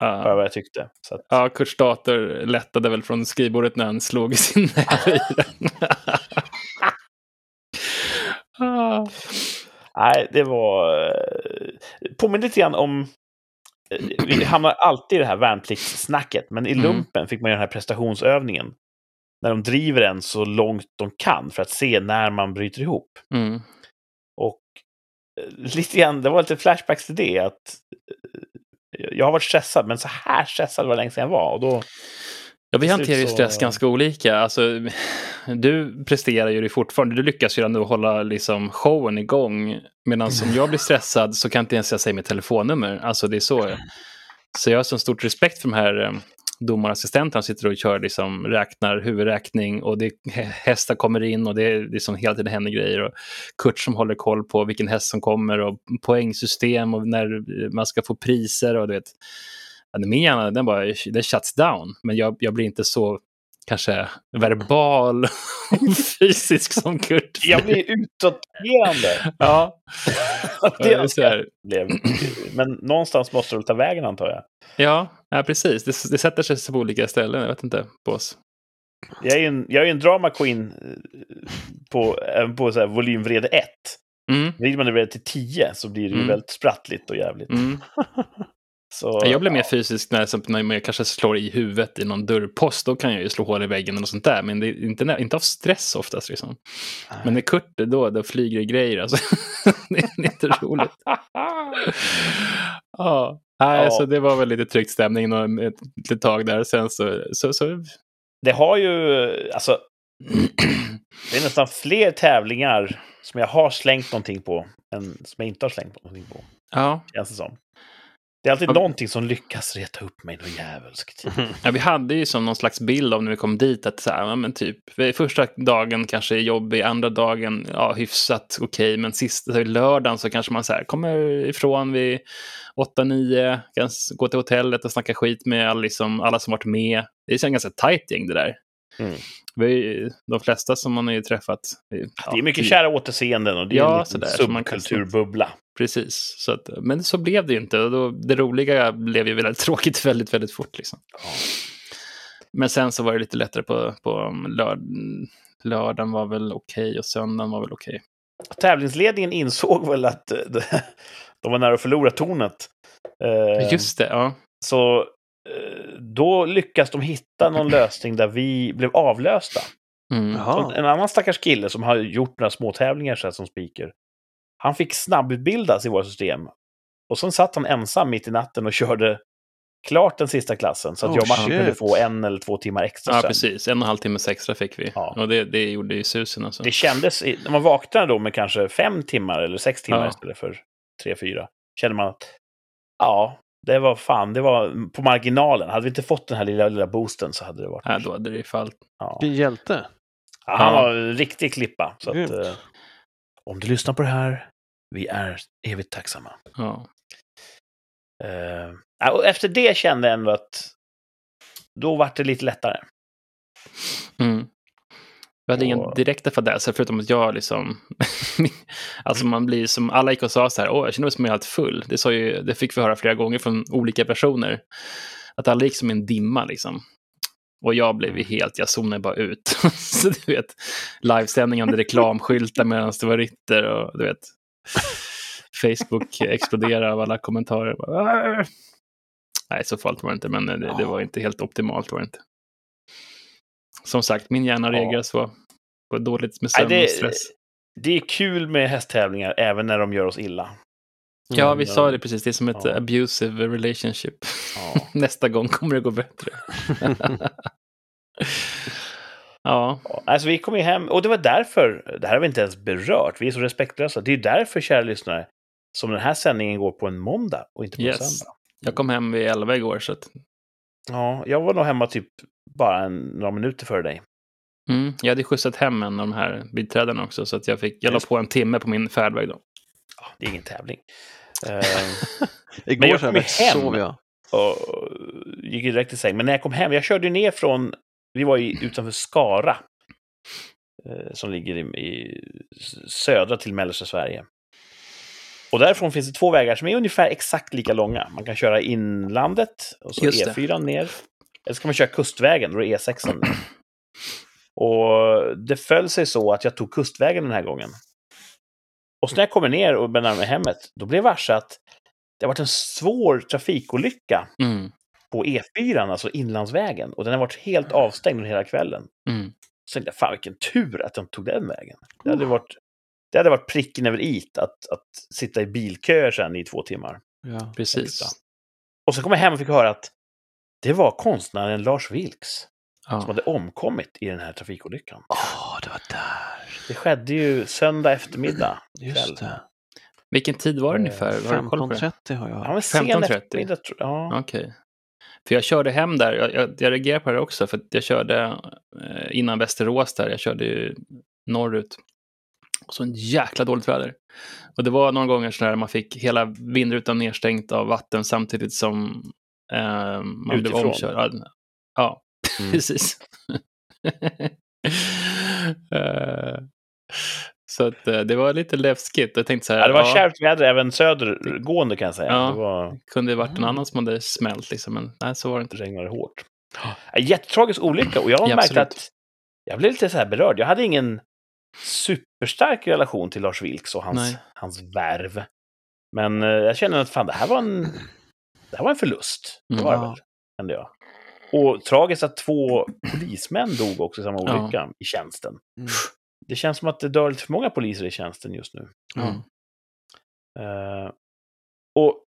ja. vad jag tyckte. Så att, ja, Kurts dator lättade väl från skrivbordet när han slog sin näve i den. Ah. nej, det var... Uh, påminner lite grann om... eh, vi hamnar alltid i det här värnpliktssnacket, men i Mm. lumpen fick man göra den här prestationsövningen. När de driver en så långt de kan för att se när man bryter ihop. Mm. Och eh, lite grann, det var lite flashbacks till det. Att eh, jag har varit stressad, men så här stressad var det länge sedan jag var. Och då, Ja, vi hanterar ju slut så- stress ganska olika. Alltså, du presterar ju det fortfarande. Du lyckas ju ändå hålla liksom, showen igång. Medan om jag blir stressad så kan inte ens jag säga mitt telefonnummer. Alltså det är så. Så jag har så stort respekt för de här domarassistenterna sitter och kör, liksom, räknar huvudräkning och det, hästar kommer in och det är liksom hela tiden händer grejer. Och Kurt som håller koll på vilken häst som kommer och poängsystem och när man ska få priser och du vet. Min hjärna den bara den shuts down, men jag, jag blir inte så kanske verbal och fysisk som Kurt. jag blir utåtagerande. Ja, det är så här. Men någonstans måste väl ta vägen, antar jag. ja, ja precis. Det, det sätter sig på olika ställen, jag vet inte, på oss. Jag är ju en, jag är en drama queen eh, på, på så här volymvrede 1. Mm, Vrider man det till 10 så blir det ju Mm. väldigt sprattligt och jävligt. mm. Så, Jag blir mer fysisk när, när jag kanske slår i huvudet i någon dörrpost. Då kan jag ju slå hål i väggen och sånt där. Men det är inte, inte av stress oftast. Liksom. Men när Kurt är då, då flyger det grejer. Alltså. det är inte roligt. ja. Nej, Ja. så det var väl lite tryckt stämning och ett litet tag där. Sen så, så, så Det har ju, alltså, det är nästan fler tävlingar som jag har slängt någonting på än som jag inte har slängt någonting på. ja. Känns det som. Det är alltid Ja. någonting som lyckas reta upp mig något djävulskt. Ja, vi hade ju som någon slags bild av när vi kom dit att så här, ja, men typ, första dagen kanske är jobbig, andra dagen ja, hyfsat okej, men sista så lördagen så kanske man så här, kommer ifrån vid 8-9, kan gå till hotellet och snacka skit med alla, liksom, alla som varit med. Det är en ganska tajt gäng det där. Mm. Vi, är de flesta som man har ju träffat. ja, Det är mycket kära återseenden och det är Ja, en så man kan- subkulturbubbla. Precis, så att, men så blev det ju inte. Och då, det roliga blev ju väldigt tråkigt väldigt, väldigt fort. Liksom. Men sen så var det lite lättare på, på lörd, lördagen var väl okej och söndagen var väl okej. Tävlingsledningen insåg väl att eh, de var nära att förlora tornet. Eh, Just det, ja. Så eh, då lyckas de hitta någon lösning där vi blev avlösta. Mm. En annan stackars kille som har gjort några små tävlingar så här som speaker. Han fick snabbutbildas i vårt system. Och sen satt han ensam mitt i natten och körde klart den sista klassen. Så att Oh, jag och Martin kunde få en eller två timmar extra Ja, sömn. precis. En och en halv timme extra fick vi. Ja. Och det, det gjorde ju susen alltså. Det kändes, när man vaknade då med kanske fem timmar eller sex timmar Ja. istället för tre, fyra, kände man att ja, det var fan, det var på marginalen. Hade vi inte fått den här lilla, lilla boosten så hade det varit... Ja, då hade det ju fallit. Ja. Vilken hjälte. Ja, han var en riktig klippa. Så att, eh, om du lyssnar på det här, vi är evigt tacksamma. Ja. Eh, och efter det kände jag ändå att då var det lite lättare. Mm. Jag hade inga Och- direkta fadäser förutom att jag liksom... alltså man blir som... Alla gick och sa så här, åh, jag känner mig som jag är helt full. Det, sa ju, det fick vi höra flera gånger från olika personer. Att alla gick som en dimma liksom. Och jag blev ju helt, jag zonade bara ut. så du vet, livesändning hade reklamskyltar medan det var Ritter och du vet. Facebook exploderade av alla kommentarer. Bara, "Arr!" Nej, så farligt var det inte, men det, det var inte helt optimalt var det inte. Som sagt, min hjärna Ja. reagerar så. På dåligt med sömn och stress. det är kul med hästtävlingar även när de gör oss illa. Ja, vi Mm, sa ja. det precis. Det är som ett Ja. abusive relationship. Ja. Nästa gång kommer det gå bättre. ja, Ja, Alltså vi kom ju hem, och det var därför, det här har vi inte ens berört, vi är så respektlösa. Det är därför, kära lyssnare, som den här sändningen går på en måndag och inte på en Yes. söndag. jag kom hem vid 11 igår, så att, Ja, jag var nog hemma typ bara en, några minuter före dig. mm, jag hade skjutsat hem en av de här biträdena också, så att jag, fick, jag la på en timme på min färdväg. Då. Ja, det är ingen tävling. Eh, Igår jag så kom hem. sov jag. och gick direkt till säng. Men när jag kom hem, jag körde ner från, vi var ju utanför Skara, eh, som ligger i, i södra till mellersta Sverige. Och därifrån finns det två vägar som är ungefär exakt lika långa. Man kan köra inlandet och så Just det. E4 ner. Eller så kan man köra kustvägen, då är E6 ner. Och det föll sig så att jag tog kustvägen den här gången. Och så när jag kommer ner och närmar mig hemmet, då blev jag varse att det har varit en svår trafikolycka Mm, på E4, alltså inlandsvägen. Och den har varit helt avstängd hela kvällen. mm. Så tänkte jag, fan vilken tur att jag inte tog den vägen. Det hade varit, det hade varit pricken över it att, att sitta i bilköer sen i två timmar. Ja. Precis. Och så kom jag hem och fick höra att det var konstnären Lars Vilks som Ja. hade omkommit i den här trafikolyckan. Åh, det var där. Det skedde ju söndag eftermiddag. kväll. Just det. Vilken tid var det ungefär? På det? 15.30 har jag. Ja, men sen 15.30. eftermiddag. tror- Ja. Okej. För jag körde hem där, jag, jag, jag reagerar på det också, för jag körde eh, innan Västerås där, jag körde ju norrut. Och så en jäkla dåligt väder. Och det var några gånger sådär man fick hela vindrutan nedstängt av vatten samtidigt som eh, man blev Utifrån. omkörd. Ja, Ja, Mm. precis. Eh, så att, eh, det var lite läskigt. Jag tänkte så här, Ja, det var ja, kärvt väder även södergående kan jag säga. Ja. Det var, kunde varit någon Mm. annan som hade smält, liksom, men nej, så var det inte. det regnade hårt. Jättetragisk olycka och jag Ja, märkte absolut. att jag blev lite så här berörd. Jag hade ingen superstark relation till Lars Vilks och hans, Nej. hans värv. Men eh, jag känner att fan, det här var en, det här var en förlust. Det Mm. var det Ja. väl, kände jag. Och tragiskt att två polismän dog också i samma Ja. olycka i tjänsten. Mm. Det känns som att det dör lite för många poliser i tjänsten just nu. Mm. Eh, och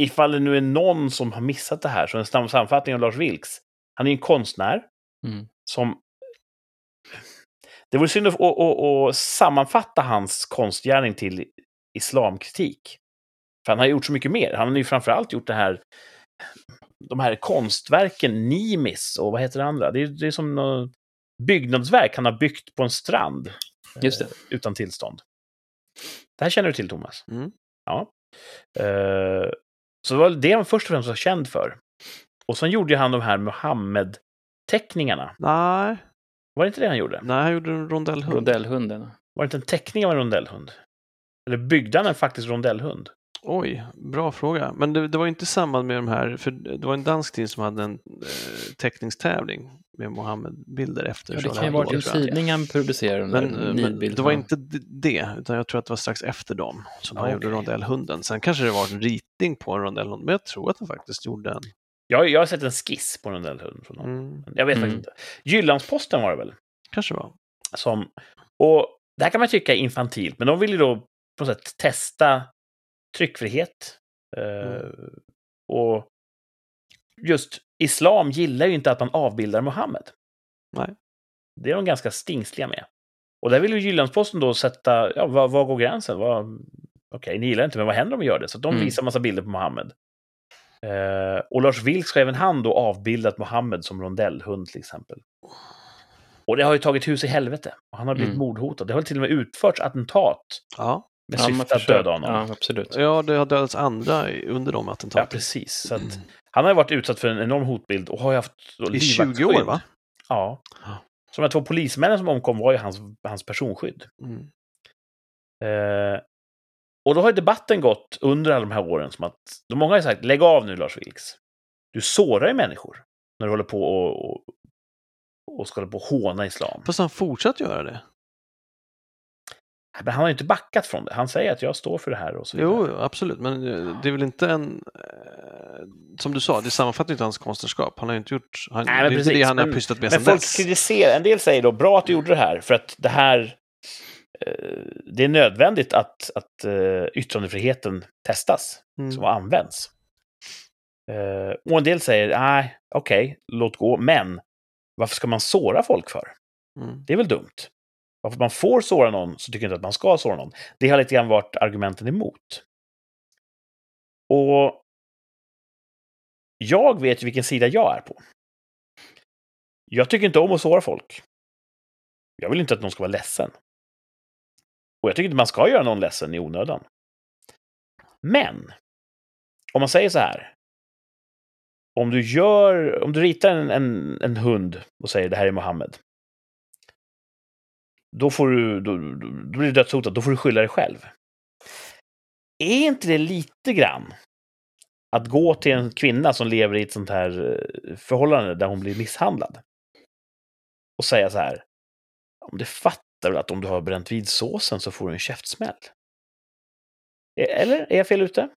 ifall det nu är någon som har missat det här, så en snabb sammanfattning av Lars Vilks. Han är en konstnär Mm. som... Det vore synd att, att, att, att sammanfatta hans konstgärning till islamkritik. För han har gjort så mycket mer. Han har ju framförallt gjort det här, de här konstverken Nimis och vad heter det andra? Det är, det är som något byggnadsverk han har byggt på en strand. Just det. eh, Utan tillstånd. Det här känner du till, Thomas? Mm. Ja. Eh, så det var det han först och främst var känd för. Och sen gjorde han de här Muhammed-teckningarna. Nej, Var det inte det han gjorde? nej, han gjorde en rondellhund. Rondellhunden. Var det inte en teckning av en rondellhund? Eller byggde han en faktisk rondellhund? Oj, bra fråga. Men det, det var inte i samband med de här, för det var en dansk tidning som hade en eh, teckningstävling med Mohammed-bilder efter. Ja, det kan ju vara Hebdo, en tidning han publicerar den Men, eh, men det var inte det, utan jag tror att det var strax efter dem som han Okej. gjorde rondellhunden. Sen kanske det var en ritning på en rondellhund, men jag tror att han faktiskt gjorde en. Jag, jag har sett en skiss på en rondellhund från honom. Mm, Jag vet Mm. faktiskt inte. Jyllandsposten var det väl? kanske var. Som, och det här kan man tycka är infantilt, men de vill ju då på något sätt testa tryckfrihet. Eh, Mm. Och just islam gillar ju inte att man avbildar Muhammed. Nej. Det är de ganska stingsliga med. Och där vill ju Jyllandsposten då sätta, ja, vad, vad går gränsen? Vad, Okej, ni gillar inte, men vad händer om vi gör det? Så de Mm. visar massa bilder på Mohammed. Eh, och Lars Vilks har även han då avbildat Mohammed som rondellhund till exempel. Och det har ju tagit hus i helvete. Och han har blivit Mm. mordhotad. Det har till och med utförts attentat Ja. Med Ja, syfte att döda honom. Ja, absolut. ja, det har dödats andra under de Ja, attentaten. precis. Så att, han har ju varit utsatt för en enorm hotbild och har ju haft då I 20 år, va? Ja. Ja. Så de här två polismännen som omkom var ju hans, hans personskydd. Mm. Eh, och då har ju debatten gått under alla de här åren som att de många har ju sagt lägg av nu Lars Vilks. Du sårar ju människor när du håller på och, och, och ska hålla på och håna islam. Fast han fortsatt göra det. Men han har ju inte backat från det. Han säger att jag står för det här och så vidare. Jo, absolut, men eh, det är väl inte en... eh, Som du sa, det sammanfattar inte hans konstnärskap. Han har ju inte gjort... Han, Nej, men det är inte precis, det han har pysslat med Men folk dess. kritiserar, en del säger då bra att du gjorde det här för att det här eh, det är nödvändigt att, att yttrandefriheten testas Mm. som används. Och en del säger nej, okej, låt gå, men varför ska man såra folk för? Mm. Det är väl dumt. Varför man får såra någon så tycker jag inte att man ska såra någon. Det har lite grann varit argumenten emot. Och jag vet ju vilken sida jag är på. Jag tycker inte om att såra folk. Jag vill inte att någon ska vara ledsen. Och jag tycker inte man ska göra någon ledsen i onödan. Men, om man säger så här. Om du gör, om du ritar en, en, en hund och säger det här är Mohammed. Då får du, då, då, blir du dödshotad, då får du skylla dig själv. Är inte det lite grann att gå till en kvinna som lever i ett sånt här eh, förhållande där hon blir misshandlad och säga så här. Om du fattar väl att om du har bränt vid såsen så får du en käftsmäll? E- Eller är jag fel ute?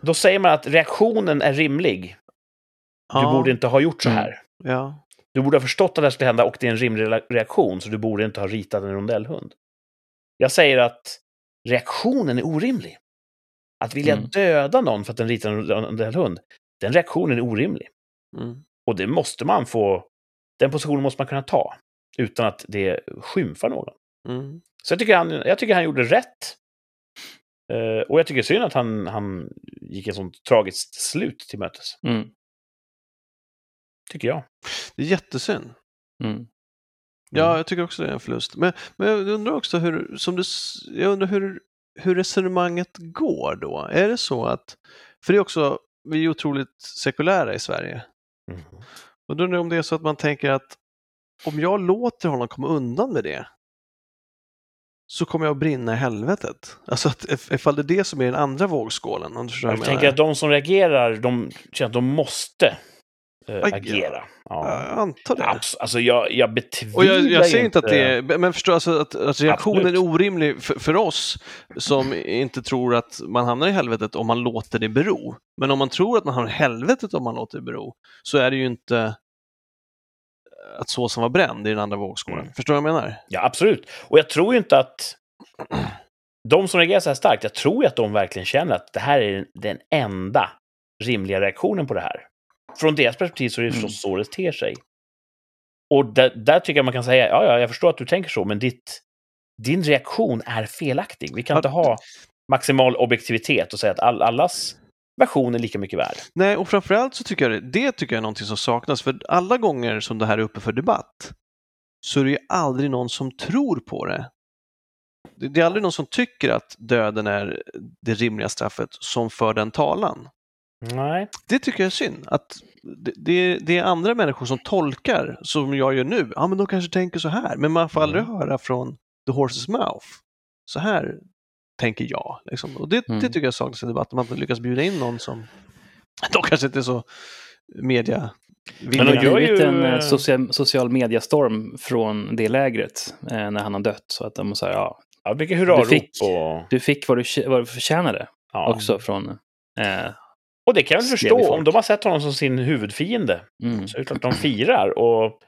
Då säger man att reaktionen är rimlig. Du Ja, borde inte ha gjort så Mm. här. Ja. Du borde ha förstått att det här skulle hända och det är en rimlig re- reaktion, så du borde inte ha ritat en rondellhund. Jag säger att reaktionen är orimlig. Att vilja Mm. döda någon för att den ritar en rondellhund, den reaktionen är orimlig. Mm. Och det måste man få, den positionen måste man kunna ta utan att det skymfar någon. Mm. Så jag tycker han, jag tycker han gjorde rätt. Eh, och jag tycker synd att han, han gick ett sånt tragiskt slut till mötes. Mm. Tycker jag. Det är jättesynd. Mm. Ja, jag tycker också det är en förlust. Men, men jag undrar också hur, som du, jag undrar hur, hur resonemanget går då. Är det så att, för det är också, vi är otroligt sekulära i Sverige. Mm. Och då undrar jag om det är så att man tänker att om jag låter honom komma undan med det så kommer jag att brinna i helvetet. Alltså att if- ifall det är det som är den andra vågskålen. Om du Jag jag tänker att de som reagerar, de känner att de måste eh, agera. Ja. Jag antar det. Abs- Alltså jag, jag betvivlar Och jag, jag säger inte inte att det är, men förstå alltså att, att reaktionen Absolut. är orimlig för, för oss som inte tror att man hamnar i helvetet om man låter det bero. Men om man tror att man hamnar i helvetet om man låter det bero, så är det ju inte att såsen var bränd i den andra vågskålen. Mm. Förstår du vad jag menar? Ja, absolut. Och jag tror ju inte att de som reagerar så här starkt, jag tror ju att de verkligen känner att det här är den enda rimliga reaktionen på det här. Från deras perspektiv så är det Mm. förstås så det ter sig. Och där, där tycker jag man kan säga, ja, ja, jag förstår att du tänker så, men ditt, din reaktion är felaktig. Vi kan Ja, inte ha maximal objektivitet och säga att all, allas version är lika mycket värd. Nej, och framförallt så tycker jag det, det tycker jag är någonting som saknas. För alla gånger som det här är uppe för debatt så är det ju aldrig någon som tror på. Det det är aldrig någon som tycker att döden är det rimliga straffet som för den talan. Nej. Det tycker jag är synd. Att det, det, det är andra människor som tolkar som jag gör nu. Ja, men de kanske tänker så här. Men man får aldrig Mm. höra från the horse's mouth. Så här tänker jag. Liksom. Och det, Mm. det tycker jag saknas i debatten. Man inte lyckas bjuda in någon som de kanske inte är så media Men Det de har blivit ju- en eh, social, social mediastorm från det lägret eh, när han har dött. Så att de säger ja, Ja, mycket hurrarop Du fick- och... du fick vad du, vad du förtjänade Ja. också från... Eh, Och det kan jag väl förstå, om de har sett honom som sin huvudfiende, mm. så är det klart de firar. Och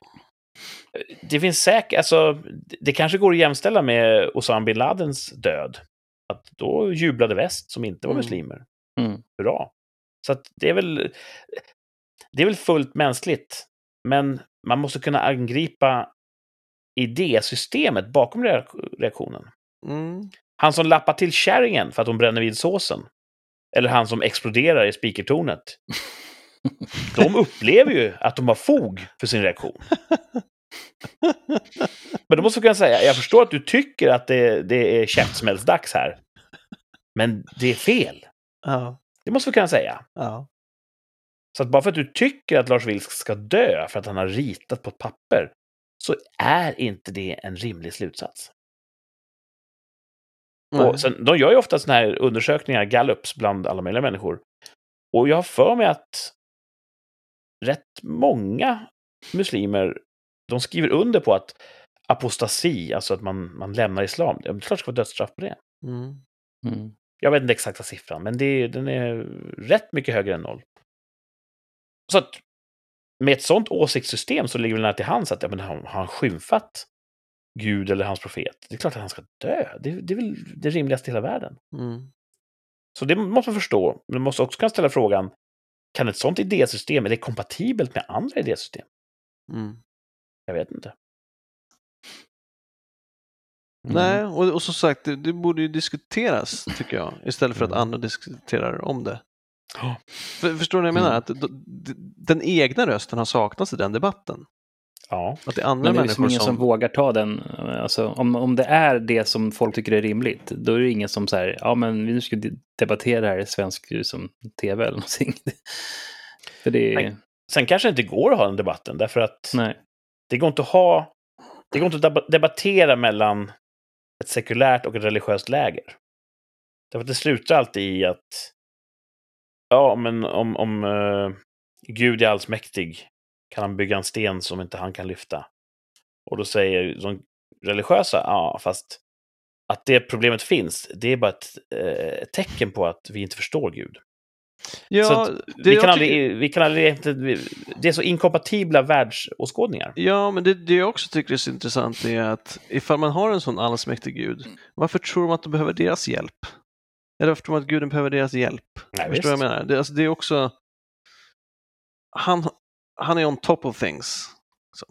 det finns säkert, alltså, det- kanske går att jämställa med Osama bin Ladens död. Att då jublade väst, som inte var Mm. muslimer. Mm. Hurra. Så att det är väl... Det är väl fullt mänskligt. Men man måste kunna angripa idésystemet bakom reak- reaktionen. Mm. Han som lappar till kärringen för att hon bränner vid såsen. Eller han som exploderar i speakertornet. De upplever ju att de har fog för sin reaktion. Men då måste du kunna säga, jag förstår att du tycker att det, det är käftsmällsdags här. Men det är fel. Ja. Det måste vi kunna säga. Ja. Så att bara för att du tycker att Lars Vilks ska dö för att han har ritat på ett papper, så är inte det en rimlig slutsats. Nej. Och sen, de gör ju ofta sådana här undersökningar, gallups, bland alla möjliga människor. Och jag har för mig att rätt många muslimer, de skriver under på att apostasi, alltså att man, man lämnar islam, det är klart det ska vara dödsstraff på det. Mm. Mm. Jag vet inte exakta siffran, men det, är- den är rätt mycket högre än noll. Så att med ett sånt åsiktssystem så ligger det nära till hands att ja, men har, har han skymfat Gud eller hans profet? Det är klart att han ska dö. Det, det är väl det rimligaste i hela världen. Mm. Så det måste man förstå. Men man måste också kunna ställa frågan, kan ett sånt idésystem, är det kompatibelt med andra idésystem? Mm. Jag vet inte. Mm. Nej, och, och som sagt, det, det borde ju diskuteras, tycker jag, istället för att Mm. andra diskuterar om det. Ja. För, förstår du vad jag menar? Mm. Att d- d- den egna rösten har saknats i den debatten. Ja. Att det är andra Men det är liksom människor ingen som... som... vågar ta den. Alltså, om, om det är det som folk tycker är rimligt, då är det ingen som säger ja men vi nu ska de- debattera det här i svensk som tv eller någonting. För det är... Nej. Sen kanske det inte går att ha den debatten, därför att Nej. det går inte att ha... Det går inte att deb- debattera mellan ett sekulärt och ett religiöst läger. Därför att det slutar alltid i att... Ja, men om, om eh, Gud är allsmäktig kan han bygga en sten som inte han kan lyfta. Och då säger de religiösa, ja, fast att det problemet finns, det är bara ett, eh, ett tecken på att vi inte förstår Gud. Ja, vi, kan aldrig, vi kan aldrig... Det är så inkompatibla världsåskådningar. Ja, men det, det jag också tycker är så intressant är att ifall man har en sån allsmäktig gud, varför tror de att de behöver deras hjälp? Eller varför tror de att guden behöver deras hjälp? Nej, Förstår du vad jag menar? Det, alltså, det är också... Han, han är on top of things. Så,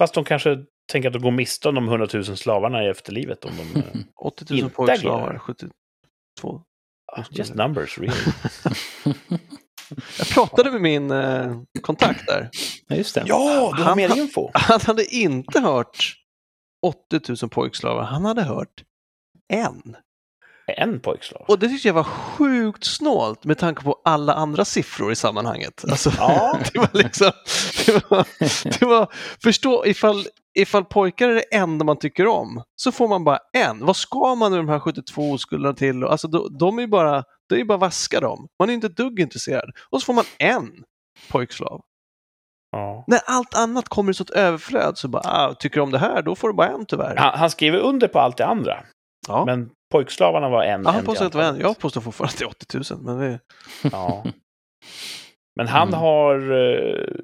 Fast de kanske tänker att de går miste om de 100 000 slavarna i efterlivet. Om de, eh, 80 000 Inte pojkslavar, agerar. 72. ah, just numbers, really. Jag pratade med min eh, kontakt där. ja, just det. Ja, du har Han- mer info. Han hade inte hört 80 000 pojkslavar, han hade hört en. En pojkslav. Och det tyckte jag var sjukt snålt med tanke på alla andra siffror i sammanhanget. Alltså, Ja. det var liksom, det var, det var, förstå ifall, ifall pojkar är det enda man tycker om, så får man bara en. Vad ska man med de här 72 oskulderna till? Alltså, de, de är ju bara, det är ju bara vaska dem. Man är inte ett dugg intresserad. Och så får man en pojkslav. Ja. När allt annat kommer i sånt överflöd så bara, ah, tycker du om det här, då får du bara en tyvärr. Han, han skriver under på allt det andra. Ja. Men pojkslavarna var en. Ja, han påstår att det var en. Jag påstår fortfarande att det är 80 000. Men det, Ja. Men han Mm. har... eh,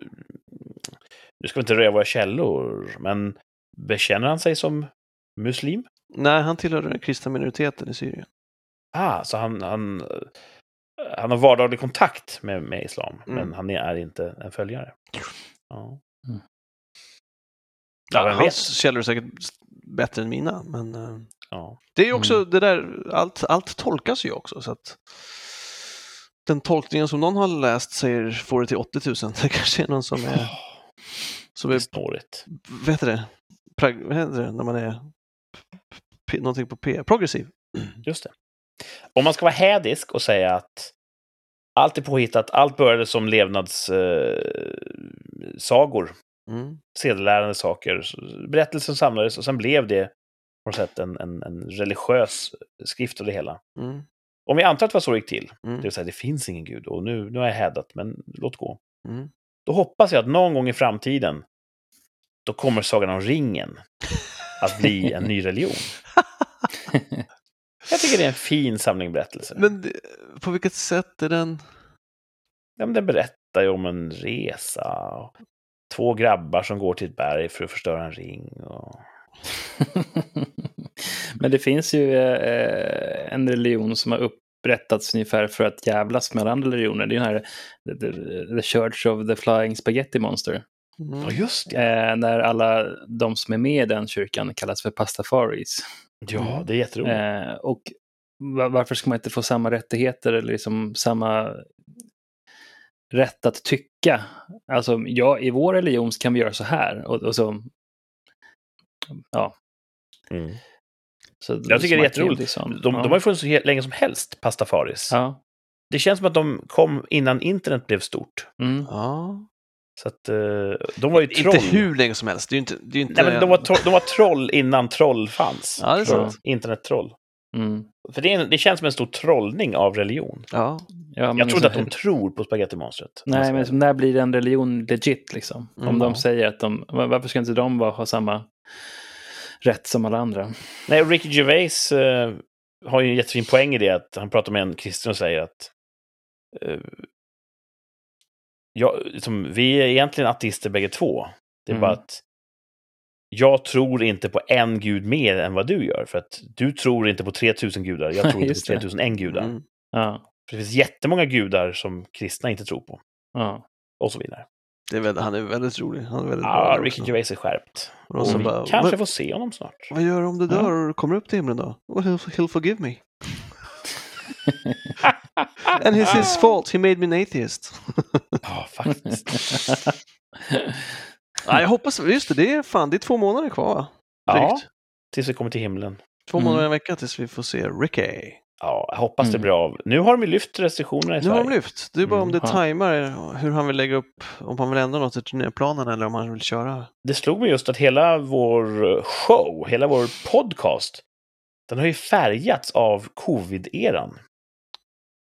Nu ska vi inte röja våra källor, men bekänner han sig som muslim? nej, han tillhörde den kristna minoriteten i Syrien. Ah, så han, han, eh, han har vardaglig kontakt med, med islam, Mm. men han är inte en följare. Ja. Mm. Ja, vem vet? Hans källor är säkert bättre än mina, men eh, Ja. det är ju också Mm. det där, allt, allt tolkas ju också. Så att den tolkningen som någon har läst säger får det till 80 000. Det kanske är någon som är, som är snårigt. vad heter det, Prag, vad heter det när man är P, någonting på P, progressiv. Just det. Om man ska vara hädisk och säga att allt är påhittat, allt började som levnadssagor, eh, Mm. sedelärande saker. Berättelsen samlades och sen blev det på något sätt en, en, en religiös skrift av det hela. Mm. Om vi antar att det var så det gick till, Mm. det vill säga det finns ingen gud och nu, nu har jag hädat, men låt gå. Mm. Då hoppas jag att någon gång i framtiden, då kommer Sagan om ringen att bli en ny religion. Jag tycker det är en fin samling berättelser. Men på vilket sätt är den... Ja, men den berättar ju om en resa. Och två grabbar som går till ett berg för att förstöra en ring. Och... Men det finns ju eh, en religion som har upprättats ungefär för att jävlas med andra religioner. Det är den här the, the, the Church of the Flying Spaghetti Monster. Mm. Ja, just det. Eh, där alla de som är med i den kyrkan kallas för pastafaris. Ja, det är jätteroligt. Eh, och va- varför ska man inte få samma rättigheter eller liksom samma rätt att tycka? Alltså, ja, i vår religion kan vi göra så här. Och, och så, ja, Mm. så Jag tycker det är jätteroligt. liksom. De, ja. de har ju funnits så länge som helst, pastafaris. Ja. Det känns som att de kom innan internet blev stort. Mm. Ja. Så att eh, de var ju troll. Inte hur länge som helst. Det är ju inte... Det är ju inte... Nej, men de, var tro- de var troll innan troll fanns. Ja, det är sant. Internettroll. Mm. För det, är, en- det känns som en stor trollning av religion. Ja. Ja, men Jag tror inte liksom- att de tror på spagettimonstret. Nej, Alltså, men som när blir en religion legit liksom? Om Mm. de säger att de, varför ska inte de bara ha samma rätt som alla andra? Nej, Ricky Gervais eh, har ju en jättefin poäng i det. Att han pratar med en kristen och säger att eh, ja, liksom, vi är egentligen ateister bägge två. Det är Mm. bara att jag tror inte på en gud mer än vad du gör. För att du tror inte på 3000 gudar, jag tror inte på Just det. 3001 gudar. Mm. Ja, För det finns jättemånga gudar som kristna inte tror på. ja. Och så vidare. Det är väldigt, han är väldigt rolig. Han är väldigt Ja, Ricky också. Gervais är skärpt. Och Och så vi bara, kanske vad, får se honom snart. vad gör du om du Ja. dör och kommer upp till himlen då? Well, he'll, he'll forgive me. And it's his fault, he made me an atheist. Ja, faktiskt. Ja, jag hoppas, just det, det är fan, det är två månader kvar va? Ja, tills vi kommer till himlen. Två Mm. månader och en vecka tills vi får se Ricky. Ja, jag hoppas det Mm. blir av. Nu har de ju lyft restriktionerna i Nu har Sverige. de lyft. Det är bara om Mm, det tajmar hur han vill lägga upp, om han vill ändra något i turnéplanen eller om han vill köra. Det slog mig just att hela vår show, hela vår podcast, den har ju färgats av covid-eran.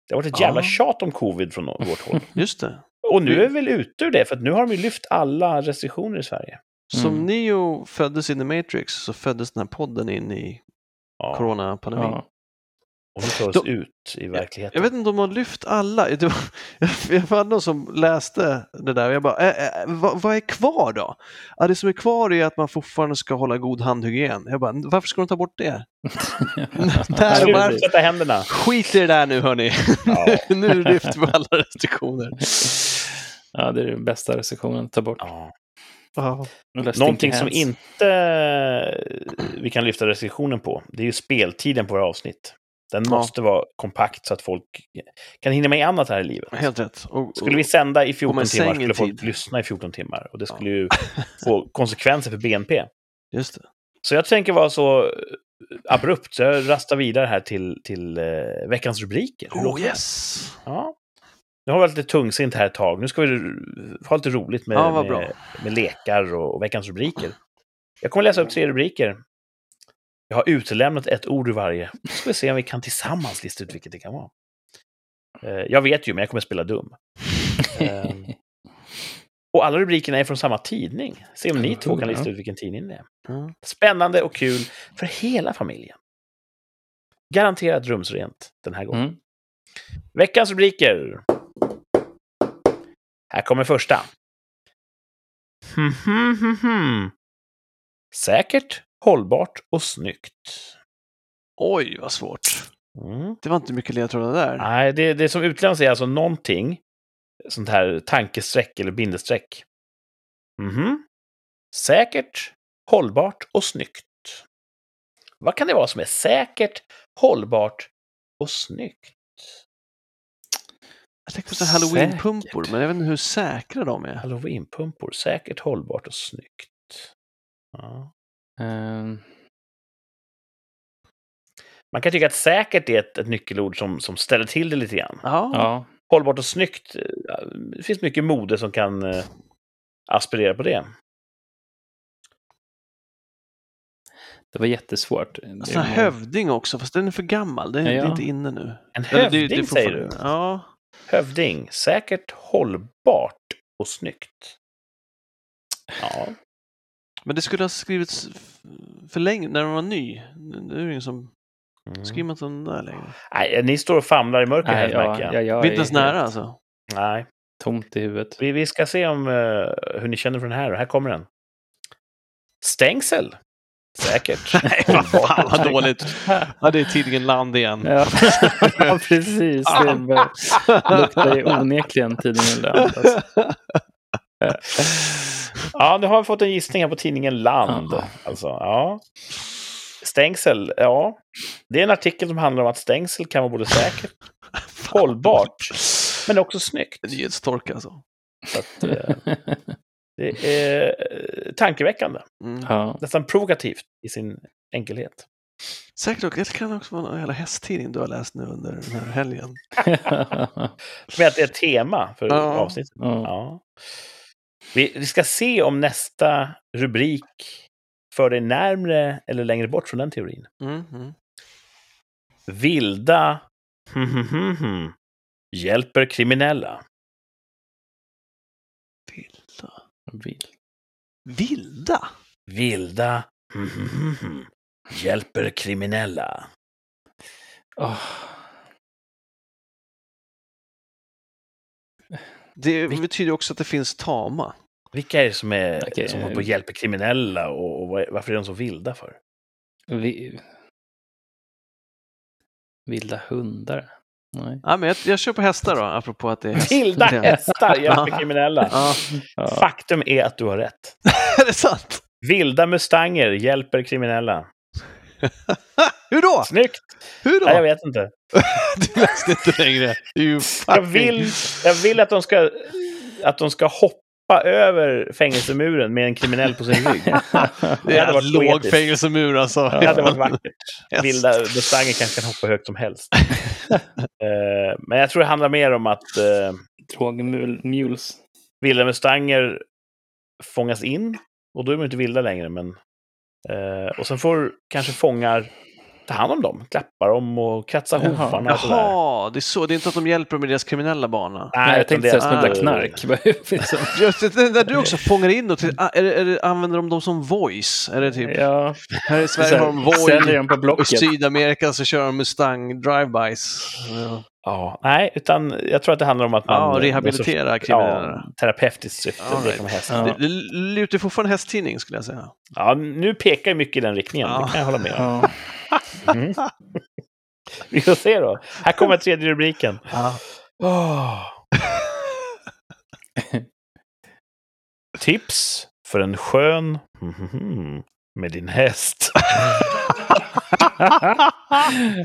Det har varit ett jävla Ja. tjat om covid från vårt håll. Just det. Och nu är vi väl ute ur det, för att nu har de ju lyft alla restriktioner i Sverige. Som Mm. Neo föddes in i Matrix så föddes den här podden in i Ja. coronapandemin. ja. Och vi tar oss De- ut i verkligheten. Jag vet inte om de har lyft alla. Det var, jag var någon som läste det där och jag bara, äh, äh, vad, vad är kvar då? Ja, det som är kvar är att man fortfarande ska hålla god handhygien. Jag bara, varför ska de ta bort det? Där, Sluta varför? Sätta händerna. Skit i det där nu hörni. Ja. nu lyfter vi alla restriktioner. ja, det är den bästa att ta bort. Ja. Eller Någonting som hands. inte vi kan lyfta restriktionen på, det är ju speltiden på våra avsnitt. Den Ja. måste vara kompakt så att folk kan hinna med annat här i livet. Helt rätt. Och, Skulle vi sända i 14 man timmar skulle folk tid. lyssna i 14 timmar. Och det skulle ju få konsekvenser för BNP. Just det. Så jag tänker vara så eh, abrupt, så jag rastar vidare här till, till eh, veckans rubriker. Oh yes! Ja. Nu har vi varit lite tungsint här ett tag. Nu ska vi ha lite roligt med, Ja, med, med lekar och, och veckans rubriker. Jag kommer läsa upp tre rubriker. Jag har utelämnat ett ord ur varje. Nu ska vi se om vi kan tillsammans lista ut vilket det kan vara. Eh, Jag vet ju, men jag kommer spela dum. Ehm, Och alla rubrikerna är från samma tidning. Se om ni två kan lista ut vilken tidning det är. Spännande och kul för hela familjen. Garanterat rumsrent den här gången. Mm. Veckans rubriker. Här kommer första. Hmm, hmm, hmm. Säkert, hållbart och snyggt. Oj, vad svårt. Mm. Det var inte mycket ledtrådar där. Nej, det, det som utlämnas är alltså någonting, sånt här tankestreck eller bindestreck. Mhm. Säkert, hållbart och snyggt. Vad kan det vara som är säkert, hållbart och snyggt? Jag tänkte på halloween-pumpor, men jag vet inte hur säkra de är. Halloweenpumpor, säkert, hållbart och snyggt. Ja. Ehm, Man kan tycka att säkert är ett, ett nyckelord som, som ställer till det lite grann. Ja, ja. Hållbart och snyggt, eh, det finns mycket mode som kan eh, aspirera på det. Det var jättesvårt. Här är- hövding också, fast den är för gammal. Den är Ja, inte inne nu. En hövding det- det säger du? Ja. Hövding, säkert, hållbart och snyggt. Ja, Men det skulle ha skrivits för länge, när den var ny. Nu är det ingen som mm. skriver man den där längre. Nej, ni står och famlar i mörkret här märker jag. ja, jag Vi är inte ens är nära helt alltså. Nej, Tomt i huvudet. vi, vi ska se om eh, hur ni känner för den här. Här kommer den. Stängsel. Säkert. Nej, vad fan vad dåligt. Ja, det är tidningen Land igen. Ja, ja precis. Det luktar ju onekligen tidningen Land. Alltså. Ja, nu har vi fått en gissning här på tidningen Land. Alltså, ja. Stängsel, ja. Det är en artikel som handlar om att stängsel kan vara både säkert, hållbart, men också snyggt. Nyhetstorka alltså. Så att, eh, det är eh, tankeväckande. Mm. Ja. Nästan provokativt i sin enkelhet. Säkert också, det kan också vara någon jävla hästtidning du har läst nu under den här helgen. Som är ett- ett tema för Ja. avsnittet. Ja. Ja. Vi, vi ska se om nästa rubrik för dig närmre eller längre bort från den teorin. Mm, mm. Vilda hjälper kriminella. Vilda. Vill. Vilda? Vilda hjälper kriminella. Åh, Det Vil- betyder också att det finns tama. Vilka är det som, är, Okej. som håller på och hjälper kriminella och, och varför är de så vilda för? vi... Vilda hundar? Nej. Ja, men jag, jag kör på hästar då, apropå att det är häst. Vilda det. hästar hjälper kriminella. Ja, Ja. Faktum är att du har rätt. är det sant? Vilda mustanger hjälper kriminella. Hur då? Snyggt! Hur då? Nej, jag vet inte. Du läste inte längre. Jag fucking- vill, jag vill att, de ska, att de ska hoppa över fängelsemuren med en kriminell på sin rygg. Det hade är varit låg poetiskt. fängelsemur alltså. Det hade varit vackert. Vilda mustanger kanske kan hoppa högt som helst. Eh, Men jag tror det handlar mer om att uh, Drogmules. vilda mustanger fångas in. Och då är de inte vilda längre. Men, eh, och sen får kanske fångar ta hand om dem. Klappa dem och kratsa Jaha. hovarna och. Jaha, det är så. Det är inte att de hjälper med deras kriminella bana. Nej, jag utan tänkte det- säga smuggla knark. Just det, när du också fångar in dem, till, ah, är det, är det, använder de dem som voice? Är det typ, ja, här i Sverige har de säljer Void dem på och i. Sydamerika så kör de Mustang drive-bys. Ja, Ja, nej, utan jag tror att det handlar om att man... ja rehabilitera kriminella. Ja, terapeutiskt syfte. Right. kan vara häst. Ja. Det, det lutar fortfarande hästtidning skulle jag säga. Ja, nu pekar mycket i den riktningen. Ja. Det kan jag hålla med om. Ja. Mm. Vi får se då. Här kommer tredje rubriken. Ja. Åh. Tips för en skön med din häst.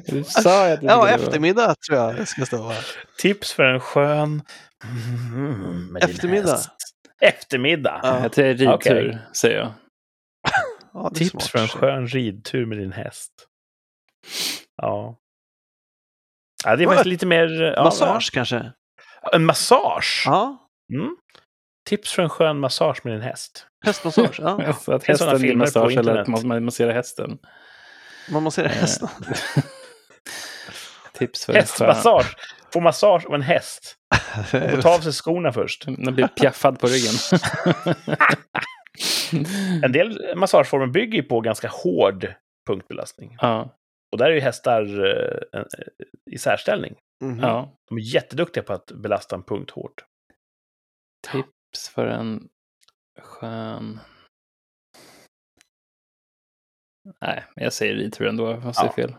Du sa att du Ja, eftermiddag tror jag det ska stå. Tips för en skön med din Eftermiddag. häst. Eftermiddag. Ja. Jag tror det är ridtur, Okej. säger jag. Ja, Tips smart. för en skön ridtur med din häst. Ja. Ja, det är faktiskt lite mer... Ja, Massage kanske? En massage? Ja, Mm. Tips för en skön massage med din häst. hästmassage. Ja. Att Det är sådana hästen filmer på massage eller att internet. man massera hästen. Man måste säga hästen. Tips för. Hästmassage. Få massage av en häst. Får ta av sig skorna först. Den blir pjaffad på ryggen. En del massageformer bygger ju på ganska hård punktbelastning. ja, Och där är ju hästar eh, en- i särställning. Mhm. ja. De är jätteduktiga på att belasta en punkt hårt. Tips för en skön... Nej, jag säger ridtur ändå, fast det är Ja. fel.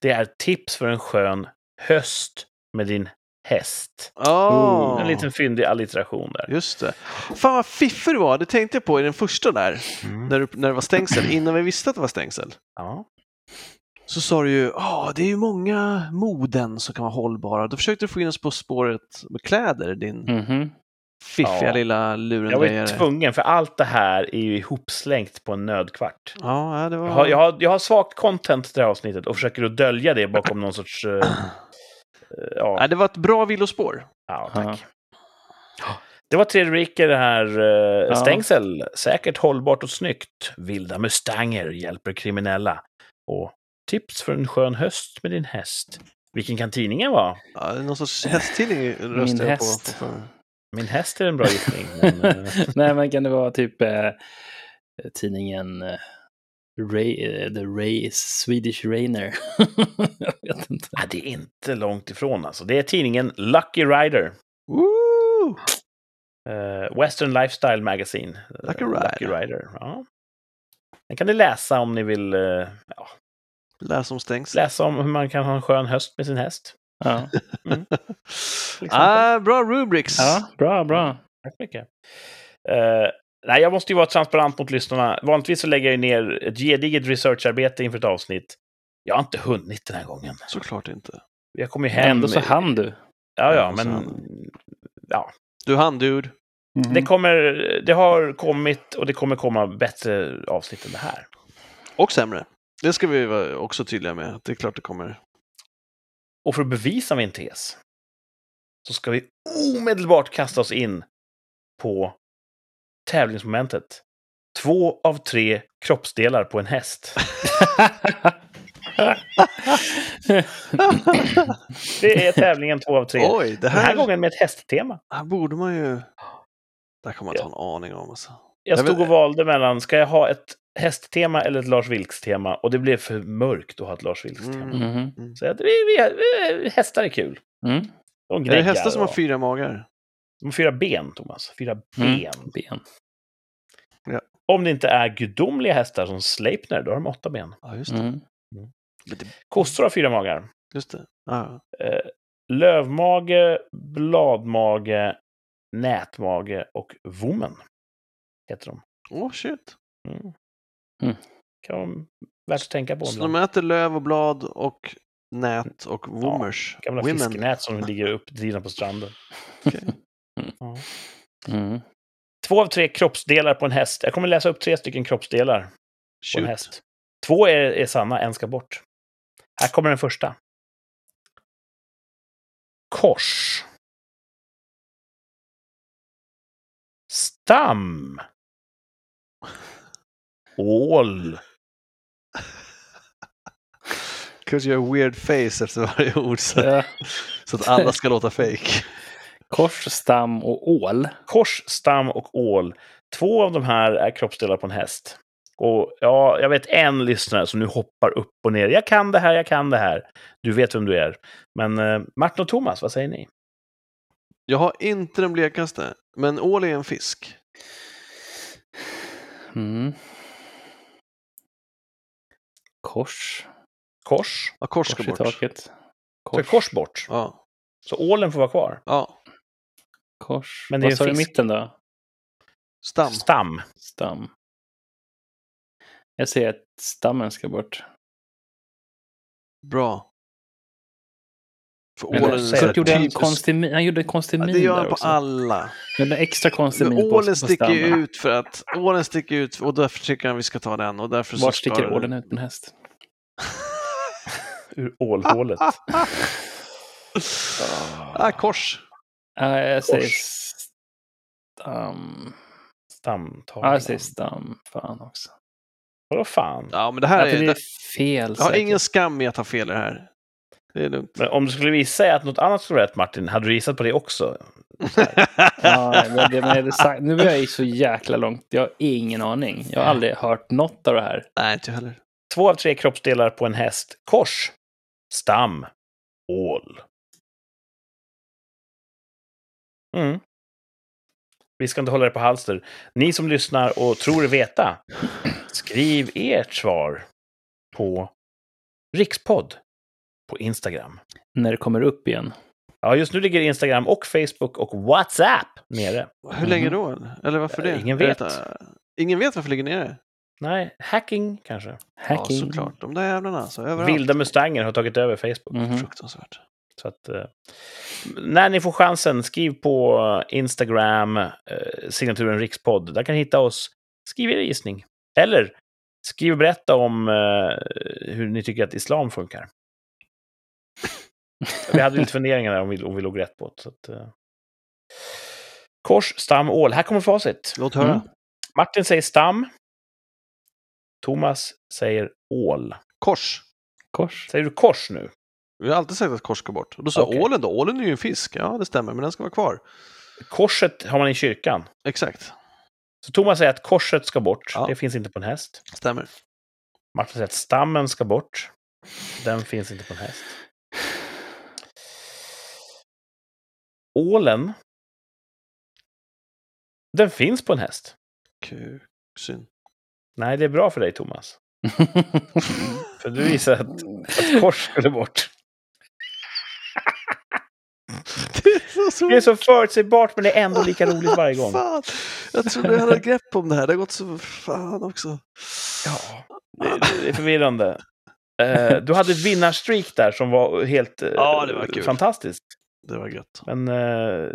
Det är tips för en skön höst med din häst. Ja, En liten fyndig allitteration där. just det. Fan vad fiffig du var, det tänkte jag på i den första där, Mm. när, du, när det var stängsel, innan vi visste att det var stängsel. Ja. Så sa du ju, ja det är ju många moden som kan vara hållbara. Då försökte du få in oss på spåret med kläder, din Mhm. Fiffiga Ja. lilla Jag var ju tvungen, för allt det här är ju ihopslängt på en nödkvart. Ja, ja, det var... Jag har, jag, har, jag har svagt content till det här avsnittet och försöker att dölja det bakom någon sorts... eh, ja, Nej, det var ett bra villospår. ja, Ja. tack. Det var tre rubriker det här. Ja. Stängsel, säkert hållbart och snyggt. Vilda mustanger hjälper kriminella. Och tips för en skön höst med din häst. Vilken kan tidningen vara? Ja, någon sorts hästtidning röstar jag häst. på. på. Min häst är en bra gissning. Men, eh, Nej, men kan det vara typ eh, tidningen eh, Ray, eh, The Ray Swedish Rainer? jag vet inte. ja, det är inte långt ifrån alltså. Det är tidningen Lucky Rider. Woo! Eh, Western Lifestyle Magazine. Lucky Lucky Rider. Rider. Ja. Den kan ni läsa om ni vill eh, ja, Läs om stängsel. läsa om hur man kan ha en skön höst med sin häst. Ja, exempel. ah, bra rubrics. ja bra, bra. Tack så mycket. Eh, nej, jag måste ju vara transparent mot lyssnarna. Vanligtvis så lägger jag ner ett gediget researcharbete inför ett avsnitt. Jag har inte hunnit den här gången. Såklart inte. Jag kommer ju hem... Ändå så hann du. Ja, ja, men... hann Ja, Du han dude. Mm. det kommer... Det har kommit och det kommer komma bättre avsnitt än det här. Och sämre. Det ska vi vara också tydliga med. att Det är klart det kommer. Och för att bevisa min tes så ska vi omedelbart kasta oss in på tävlingsmomentet. Två av tre kroppsdelar på en häst. Det är tävlingen två av tre. Oj, det Den här här, gången med ett hästtema. här borde man ju... Där kan man ta en aning om. Alltså. Jag Jag stod och valde mellan, ska jag ha ett hästtema eller ett Lars Vilks-tema? Och det blev för mörkt att ha ett Lars Vilks-tema. Mm. Mhm. Så att vi, vi, vi, hästar är kul. Mm. De Är det hästar som har och- fyra magar? De har fyra ben, Thomas. Fyra Mm. ben. Ben. Om det inte är gudomliga hästar som Sleipner, då har de åtta ben. Ja, just det. Mm. Det Kossor har fyra magar. just det. Ja. Eh, lövmage, bladmage, nätmage och vommen heter de. Åh, shit. Mm. Mm. Kan vara värt att tänka på. Så de äter löv och blad och nät och woomers. Gamla Women. fisknät som ligger uppdrivna på stranden. Ja. Mm. Två av tre kroppsdelar på en häst. Jag kommer läsa upp tre stycken kroppsdelar på en Shoot. häst. Två är, är sanna, en ska bort. Här kommer den första. Kors. Stam. Ål. Have a weird face efter varje ord så, Ja. så att alla ska låta fake. Kors, stam och ål. Kors, stam och ål. Två av de här är kroppsdelar på en häst. Och ja, jag vet en lyssnare som nu hoppar upp och ner. Jag kan det här, jag kan det här. Du vet vem du är. Men eh, Martin och Thomas, vad säger ni? Jag har inte den blekaste, men ål är en fisk. Mm. Kors. Kors. Ja, kors Kors ska i bort. taket. Så är Kors. kors bort. Ja. Så ålen får vara kvar. ja. Kors. Men det är Vad sa du i mitten då? Stam. Stam. Stam. Jag säger att stammen ska bort. Bra. För Men ålen är att Kurt gjorde en typiskt- konstig min. Han gjorde en konstig Ja, min Det gör han på också. alla. Han gjorde en extra konstig Men min på, ålen på sticker ju stammen. ut för att ålen sticker ut och därför tycker han vi ska ta den. Och därför så Vart ska sticker den- ålen ut på en häst? Ur ålhålet. Ah, kors. Ja, jag säger Kors. stam. Stamtavlan. Ja, jag säger stam. Fan också. Vadå fan? Ja, men det här Ja, är... det är fel Jag har säkert. ingen skam i att ha fel i det här. Det är lugnt. Men om du skulle visa att något annat skulle vara rätt, Martin, hade du gissat på det också? Ja, men det, men är det sagt, nu är jag ju så jäkla långt. Jag har ingen aning. Jag har aldrig hört något av det här. Nej, inte heller. Två av tre kroppsdelar på en häst. Kors. Stam. Ål. Mm. Vi ska inte hålla det på halster. Ni som lyssnar och tror veta, skriv ert svar på Rikspodd på Instagram. När det kommer upp igen. Ja, just nu ligger Instagram och Facebook och WhatsApp nere. Hur länge då? Eller varför Eh, det? ingen vet. Ingen vet varför det ligger nere? Nej, hacking kanske. Hacking. Ja, såklart. De där jävlarna alltså. Överallt. Vilda Mustanger har tagit över Facebook. Mhm. Fruktansvärt. Så att, eh, när ni får chansen, skriv på Instagram, eh, signaturen Rikspodd. Där kan ni hitta oss. Skriv er gissning. Eller skriv och berätta om eh, hur ni tycker att islam funkar. Vi hade lite funderingar där om vi, om vi låg rätt på det. Så att, eh. Kors, stam, ål. Här kommer facit. Låt höra. Mm. Martin säger stam. Thomas säger ål. Kors. Kors. Säger du kors nu? Vi har alltid sagt att kors ska bort. Och då sa Okej. ålen då? Ålen är ju en fisk. Ja, det stämmer, men den ska vara kvar. Korset har man i kyrkan. Exakt. Så Thomas säger att korset ska bort. Ja. Det finns inte på en häst. Stämmer. Martin säger att stammen ska bort. Den finns inte på en häst. Ålen. Den finns på en häst. Kuk. Synd. Nej, det är bra för dig, Thomas. För du visar att, att kors skulle bort. Det är så Det är så förutsägbart, men det är ändå lika roligt varje gång. Fan, jag trodde jag hade grepp om det här. Det har gått så fan också. Ja, det, det är förvirrande. Eh, du hade ett vinnarstreak där som var helt eh, Ja, det var kul. fantastiskt. Det var gött. Men eh,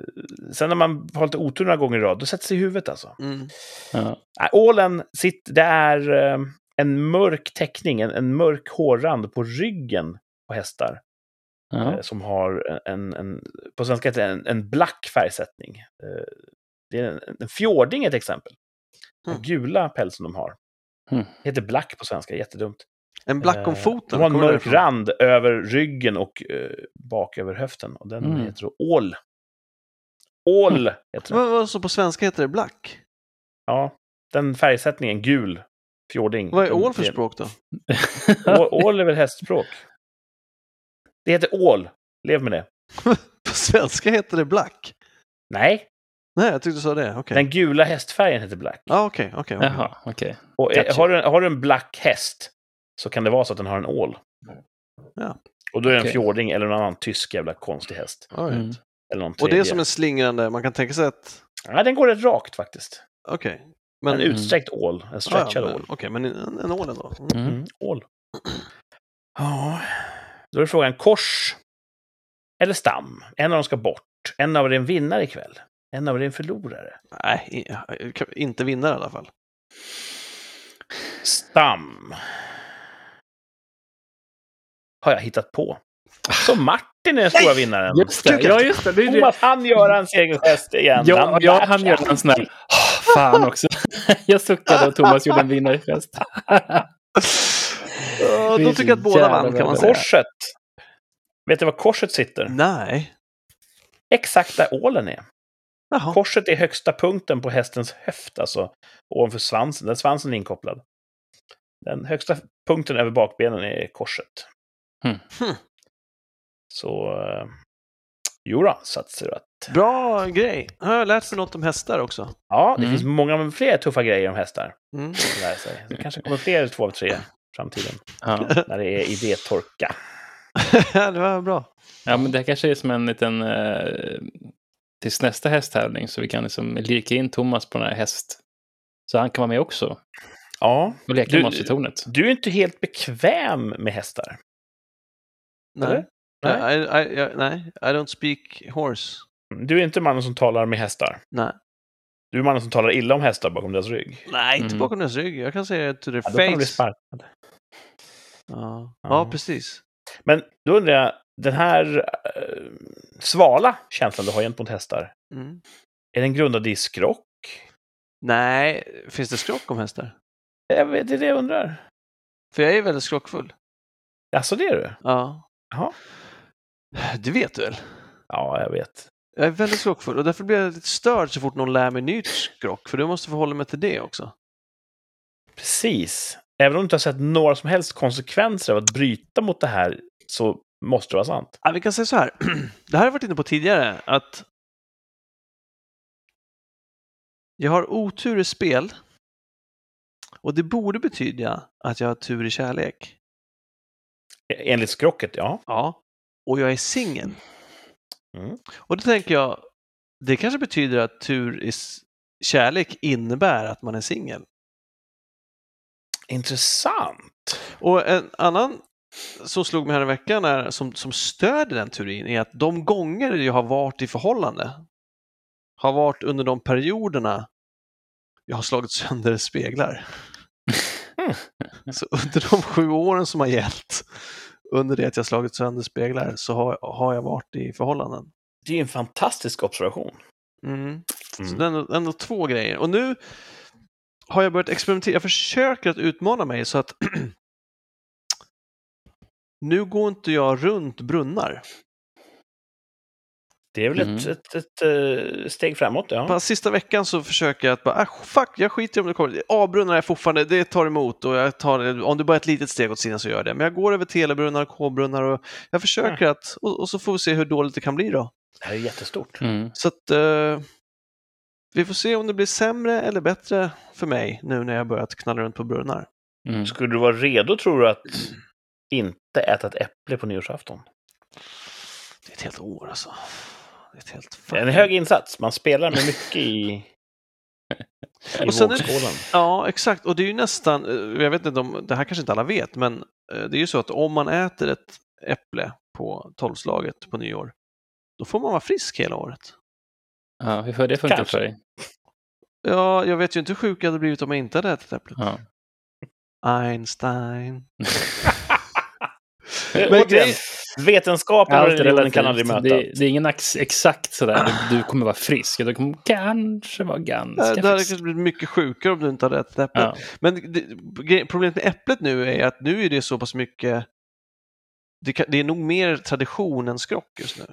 sen när man har lite otur några gånger i rad, då sätter sig i huvudet alltså. Mm. ja. Ålen, sitt, det är eh, en mörk teckning, en, en mörk hårrand på ryggen på hästar. Ja. eh, som har en, en, på svenska heter det en, en black färgsättning. Eh, det är en, en fjording ett exempel. Den Mm. gula pälsen de har. Mm. heter black på svenska, jättedumt. En black om Eh, foten. Har en mörk rand över ryggen och eh, bak över höften. Och den Mm. heter ål. Ål heter den. Men vad så på svenska heter det black? Ja, den färgsättningen, gul fjording. Vad är ål för språk då? Ål är väl hästspråk? Det heter ål. Lev med det. På svenska heter det black. Nej, Nej, jag tyckte du sa det. Okej. den gula hästfärgen heter black. Ja, okej, okej. okej. Jaha, okej. Och eh, Gotcha. har, du, har du en black häst så kan det vara så att den har en ål. Ja. Och då är det en Okej. fjording eller någon annan tysk jävla konstig häst. Mm. Eller någon Och det är som en slingrande, man kan tänka sig att... Ja, den går rätt rakt faktiskt. Okej. Men... en utsträckt ål. En Ja, stretchad ja, men- ål. Okej, men en, en ål ändå. Mm. Mm. Mm, ål. Ja, då är frågan kors eller stam. En av dem ska bort. En av er är en vinnare ikväll. En av er är en förlorare. Nej, inte vinna i alla fall. Stam. Har jag hittat på. Så Martin är den stora vinnaren. Just det, ja just det. det, det. Thomas han gör hans egen gest igen. Ja, ja, han gör en sån här... "Åh, Fan också. Jag suckade och Thomas gjorde en vinnargest. Då tycker jag att båda vann kan man säga. Korset. Vet du var korset sitter? Nej. Exakt där ålen är. Jaha. Korset är högsta punkten på hästens höft, alltså ovanför svansen, där svansen är inkopplad. Den högsta punkten över bakbenen är korset. Hmm. Hmm. Så... Uh, jo då, satsar du att... Bra grej. Har jag lärt sig något om hästar också? Ja, det Mm. finns många fler tuffa grejer om hästar Mm. att lära sig. Det kanske kommer fler två av tre i framtiden, Ja. när det är idétorka. det var bra. ja, men det här kanske är som en liten... Eh, tills nästa hästtävling så vi kan liksom lirka in Thomas på den här häst. Så han kan vara med också Ja, och leka Du- med Monstertornet. du är inte helt bekväm med hästar. Nej. Nej. I, I, I, nej, I don't speak horse. Du är inte mannen som talar med hästar. Nej. Du är mannen som talar illa om hästar bakom deras rygg. Nej, inte Mm. bakom deras rygg. Jag kan säga to their Ja, då kan de bli face. sparkade. Ja. Ja. ja, precis. Men då undrar jag, den här eh, svala känslan du har gentemot hästar, Mm. är den grundad i skrock? Nej, finns det skrock om hästar? Jag vet, det är det jag undrar. För jag är väldigt skrockfull. Alltså det är du? Ja. Jaha. Det vet du väl? Ja, jag vet. Jag är väldigt skrockfull och därför blir jag lite störd så fort någon lär mig nytt skrock, för du måste förhålla mig till det också. Precis. Även om du inte har sett några som helst konsekvenser av att bryta mot det här så måste det vara sant. Ja, vi kan säga så här, det här har jag varit inne på tidigare, att jag har otur i spel och det borde betyda att jag har tur i kärlek. Enligt skrocket, ja. Ja. Och jag är singel. Mm. Och då tänker jag, det kanske betyder att tur i kärlek innebär att man är singel. Intressant. Och en annan som slog mig här i veckan är, som, som stöder den teorin är att de gånger jag har varit i förhållande har varit under de perioderna jag har slagit sönder speglar. Mm. Så under de sju åren som har gällt, under det att jag slagit sönder speglar, så har, har jag varit i förhållanden. Det är en fantastisk observation. Mm. Så Mm. det är ändå, ändå två grejer. Och nu har jag börjat experimentera. Jag försöker att utmana mig så att nu går inte jag runt brunnar. Det är väl ett, Mm. ett, ett, eh, steg framåt, ja. Bara sista veckan så försöker jag att bara, ah, fuck, jag skiter i om det kommer. A-brunnar är fortfarande, det tar emot och jag tar, om det bara är ett litet steg åt sidan så gör jag det. Men jag går över telebrunnar, K-brunnar och jag försöker att, och, och så får vi se hur dåligt det kan bli då. Det här är jättestort. Mm. Så att, eh, Vi får se om det blir sämre eller bättre för mig nu när jag börjat knalla runt på brunnar. Mm. Skulle du vara redo, tror du, att inte äta ett äpple på nyårsafton? Det är ett helt år alltså. Det är ett helt en hög insats. Man spelar med mycket i, i Och sen är- vågskålen. Ja, exakt. Och det är ju nästan, eh, jag vet inte om, det här kanske inte alla vet, men eh, det är ju så att om man äter ett äpple på tolvslaget på nyår, då får man vara frisk hela året. Ja, hur har det funkat Kanske. för dig? Ja, jag vet ju inte hur sjuk jag hade blivit om jag inte hade ätit äpplet. Ja. Einstein. Men Men vetenskapen och religionen kan aldrig relativt. möta. Det, det är ingen ax, exakt sådär, du, du kommer vara frisk. Du kommer kanske vara ganska Du hade frisk. kanske blivit mycket sjukare om du inte hade ätit äpplet. Ja. Men det, problemet med äpplet nu är att nu är det så pass mycket det, kan, det är nog mer tradition än skrock just nu.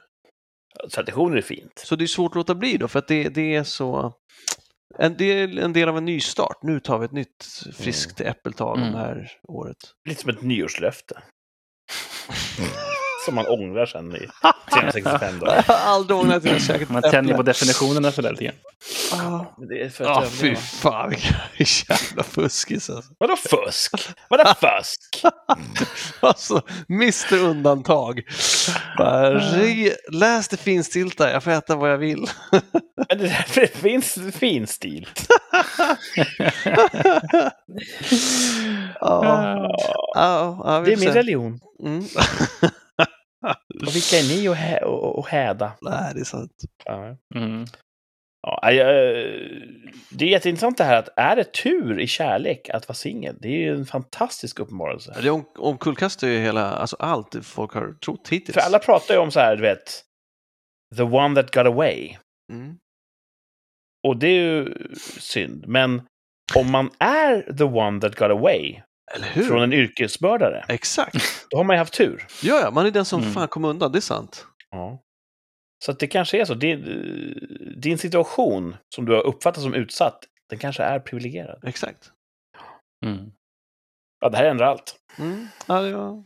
Traditioner är fint. Så det är svårt att låta bli då, för att det, det är så... En del, en del av en nystart. Nu tar vi ett nytt friskt äppeltag om Mm. det här året. Lite som ett nyårslöfte. Som man ångrar sen i 365 dagar. Jag har aldrig ångrat att jag käkat Man ett tänjer på definitionerna för det lite grann. Men Det är för att Ja, fy fan vilken jävla fuskis alltså. Vadå fusk? Vadå fusk? Alltså, Mr Undantag. Läs det finstilta, jag får äta vad jag vill. Men det, är- det finns finstilt. Ja, Ja, ja, det är min se. religion. Mm. Och vilka är ni att hä- och, och häda? Nej, det är sant. Ja. Mm. Ja, jag, det är jätteintressant det här att är det tur i kärlek att vara singel? Det är ju en fantastisk uppenbarelse. Det om- omkullkastar ju hela, alltså allt folk har trott hittills. För alla pratar ju om så här, du vet, the one that got away. Mm. Och det är ju synd. Men om man är the one that got away Eller hur? från en yrkesbördare, Exakt. då har man ju haft tur. Ja, ja, man är den som Mm. fan kom undan, det är sant. Ja. Så att det kanske är så. Din, din situation som du har uppfattat som utsatt, den kanske är privilegierad. Exakt. Mm. Ja, det här ändrar allt. Mm. Ja, det var...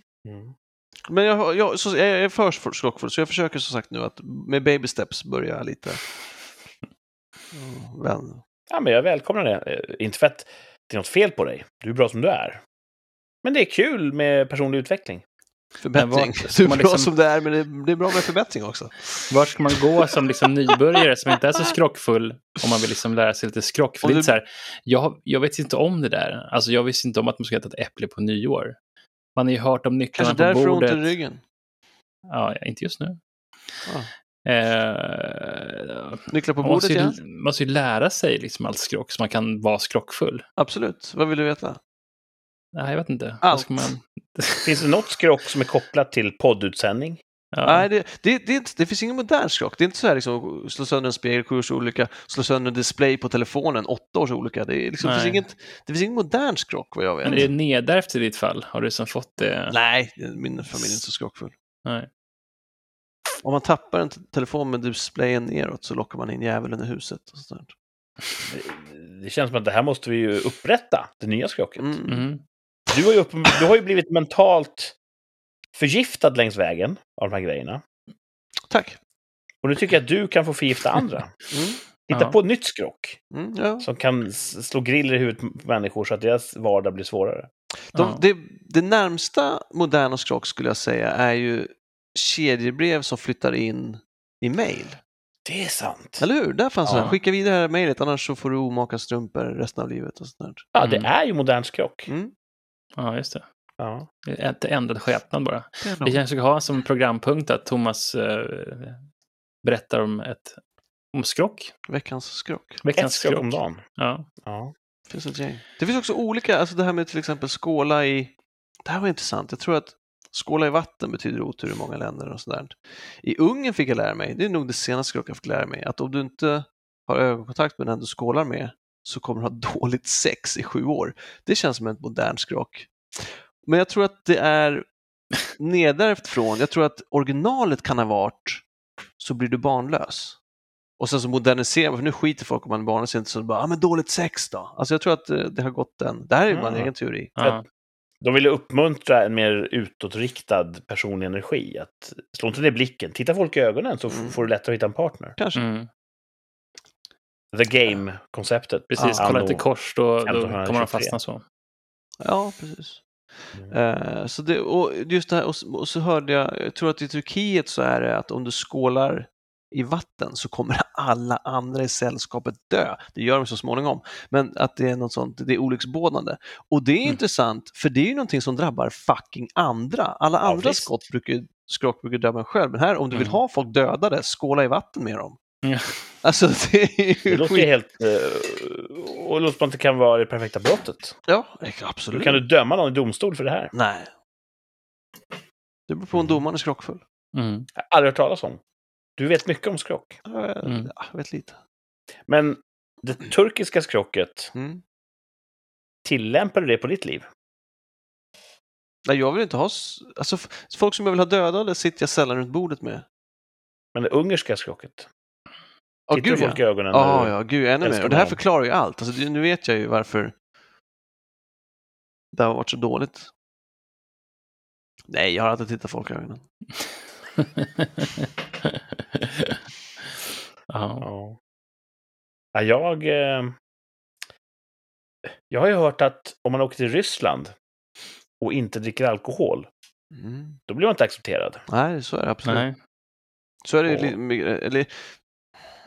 Men jag, jag, så, jag är för skrockfull, så jag försöker som sagt nu att med baby steps börja lite. Mm, vän. Ja, men jag välkomnar det. Eh, Inte för att det är något fel på dig. Du är bra som du är. Men det är kul med personlig utveckling. Förbättring. Du är bra liksom- som det är, men det, det är bra med förbättring också. Vart ska man gå som liksom nybörjare som inte är så skrockfull om man vill liksom lära sig lite skrock? För Och det är du- lite så här, jag, jag vet inte om det där. Alltså jag visste inte om att man ska äta ett äpple på nyår. Man har ju hört om nycklarna Kanske på därför ont bordet. i ryggen. Ja, inte just nu. Eh, Nycklar på man, måste bordet, ju, ja. man måste ju lära sig liksom allt skrock så man kan vara skrockfull. Absolut. Vad vill du veta? Nej, jag vet inte. Allt. Ska man, Finns det något skrock som är kopplat till poddutsändning? ja. Nej, det, det, det, inte- det finns ingen modern skrock. Det är inte så här liksom, slå sönder en spegel, sju års olycka, slå sönder en display på telefonen, åtta års olycka. Det, är liksom, finns, inget, det finns ingen modern skrock vad jag vet. Men är det nedärvt i ditt fall? Har du som fått det? Nej, min familj är inte så skrockfull. Nej. Om man tappar en telefon med displayen neråt så lockar man in djävulen i huset. Och sånt. Det- Det känns som att det här måste vi ju upprätta, det nya skrocket. där. Mm. Mm. Du, har ju upp, du har ju blivit mentalt förgiftad längs vägen av de här grejerna. Tack. Och nu tycker jag att du kan få förgifta andra. Mm. Hitta Ja. på ett nytt skrock Mm, ja. som kan slå griller i huvudet på människor så att deras vardag blir svårare. De, Ja. det, det närmsta moderna skrock skulle jag säga är ju kedjebrev som flyttar in i mail. Det är sant. Eller hur? Där fanns Ja. det. Skicka vidare det här mejlet annars så får du omaka strumpor resten av livet. Och sånt där. Ja, det Mm. är ju modern skrock. Mm. Ja, just det. Ja. Inte ändrad skepnad bara. Det Vi kanske ska ha som programpunkt att Thomas eh, berättar om ett om skrock. Veckans skrock. Ett Veckans skrock om dagen. Ja. Ja. Det finns ett gäng. Det finns också olika, alltså det här med till exempel skåla i... Det här var intressant. Jag tror att skåla i vatten betyder otur i många länder och sådär. I Ungern fick jag lära mig, det är nog det senaste skrock jag fick lära mig, att om du inte har ögonkontakt med den du skålar med så kommer du ha dåligt sex i sju år. Det känns som ett modernt skrock. Men jag tror att det är nedärvt från, jag tror att originalet kan ha varit så blir du barnlös. Och sen så moderniserar man, för nu skiter folk om man är barnlös, inte så bara, ah, men dåligt sex då. Alltså jag tror att eh, det har gått den, det här är ju bara en Ah. egen teori. Ja. De ville uppmuntra en mer utåtriktad personlig energi. Att slå inte ner blicken. Titta folk i ögonen så Mm. får du lättare att hitta en partner. Kanske. Mm. The Game-konceptet. Precis, kolla inte kors, då, då 1523. kommer de fastna så. Ja, precis. Mm. Eh, så det, och just det här, och, så- och så hörde jag, jag tror att i Turkiet så är det att om du skålar i vatten så kommer alla andra i sällskapet dö. Det gör de så småningom. Men att det är något sånt, det är olycksbådande. Och det är Mm. intressant, för det är ju någonting som drabbar fucking andra. Alla Ja, andra visst. skott brukar, skrock brukar drabba en själv, men här om du vill Mm. ha folk dödade, skåla i vatten med dem. Ja. Alltså det är ju Det låter ju helt... eh, och låter att det kan vara det perfekta brottet. Ja, absolut. kan du döma någon i domstol för det här. Nej. Det beror på om domaren är skrockfull. Mm. Jag har aldrig hört talas om. Du vet mycket om skrock. Mm. Ja, jag vet lite. Men det turkiska skrocket, Mm. tillämpar du det på ditt liv? Nej, jag vill inte ha... Alltså, folk som jag vill ha dödade sitter jag sällan runt bordet med. Men det ungerska skrocket? Ja, Tittar du gud ja. folk i ögonen? Ja, när du- ja, gud, ännu mer. Och det här förklarar ju allt. Alltså, nu vet jag ju varför det har varit så dåligt. Nej, jag har alltid tittat folk i ögonen. ja. Ja. Ja, jag... Eh, jag har ju hört att om man åker till Ryssland och inte dricker alkohol, Mm. då blir man inte accepterad. Nej, så är det absolut. Nej. Så är det, Och- my- eller,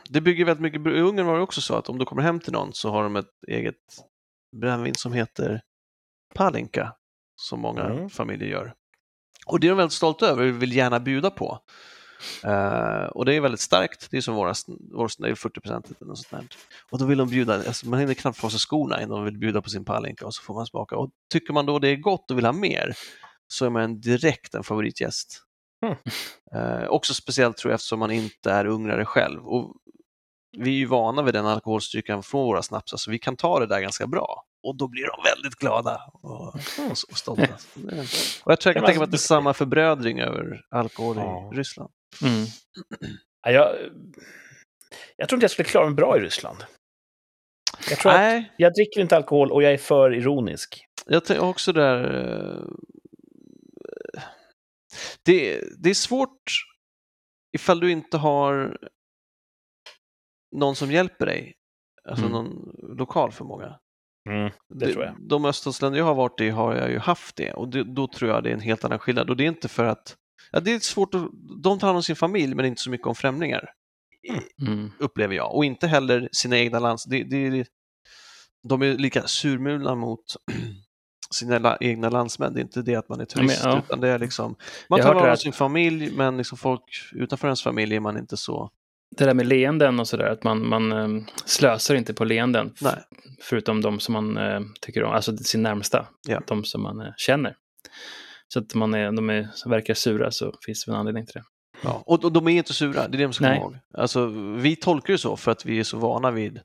det bygger väldigt mycket, i Ungern var det också så att om du kommer hem till någon så har de ett eget brännvin som heter Palinka, som många Mm. familjer gör. Och det är de väldigt stolta över och vill gärna bjuda på. Eh, och det är väldigt starkt, det är som våra, vår, är 40 procent eller något sånt där. Och då vill de bjuda, alltså man hinner knappt få sig skorna innan de vill bjuda på sin Palinka och så får man smaka. Och tycker man då det är gott och vill ha mer så är man direkt en favoritgäst. Mm. Eh, också speciellt tror jag eftersom man inte är ungrare själv. Och vi är ju vana vid den alkoholstyrkan från våra snapsar så vi kan ta det där ganska bra. Och då blir de väldigt glada och, och, och stolta. Och jag tror jag kan tänka mig att det är alltså, samma förbrödring över alkohol Ja. i Ryssland. Mm. Ja, jag, jag tror inte jag skulle klara mig bra i Ryssland. Jag tror att Nej, jag dricker inte alkohol och jag är för ironisk. jag tänker också där... eh, Det, det är svårt ifall du inte har någon som hjälper dig. Alltså Mm. någon lokal förmåga. Mm, det tror jag. De öststatsländer jag har varit i har jag ju haft det och det, då tror jag det är en helt annan skillnad. Och det är inte för att, ja det är svårt att, de tar hand om sin familj men inte så mycket om främlingar, Mm. upplever jag. Och inte heller sina egna lands, det, det, de är lika surmulna mot sina egna landsmän. Det är inte det att man är turist, Ja, men, ja. utan det är liksom, man Jag tar vara här- sin familj men liksom folk utanför ens familj är man inte så, Det där med leenden och sådär, att man, man eh, slösar inte på leenden. nej. Förutom de som man eh, tycker om, alltså sin närmsta. Ja. De som man eh, känner. Så att man är, de är, verkar sura så finns det en anledning till det. Ja. Och, och de är inte sura, det är det man ska komma ihåg. Alltså, vi tolkar det så för att vi är så vana vid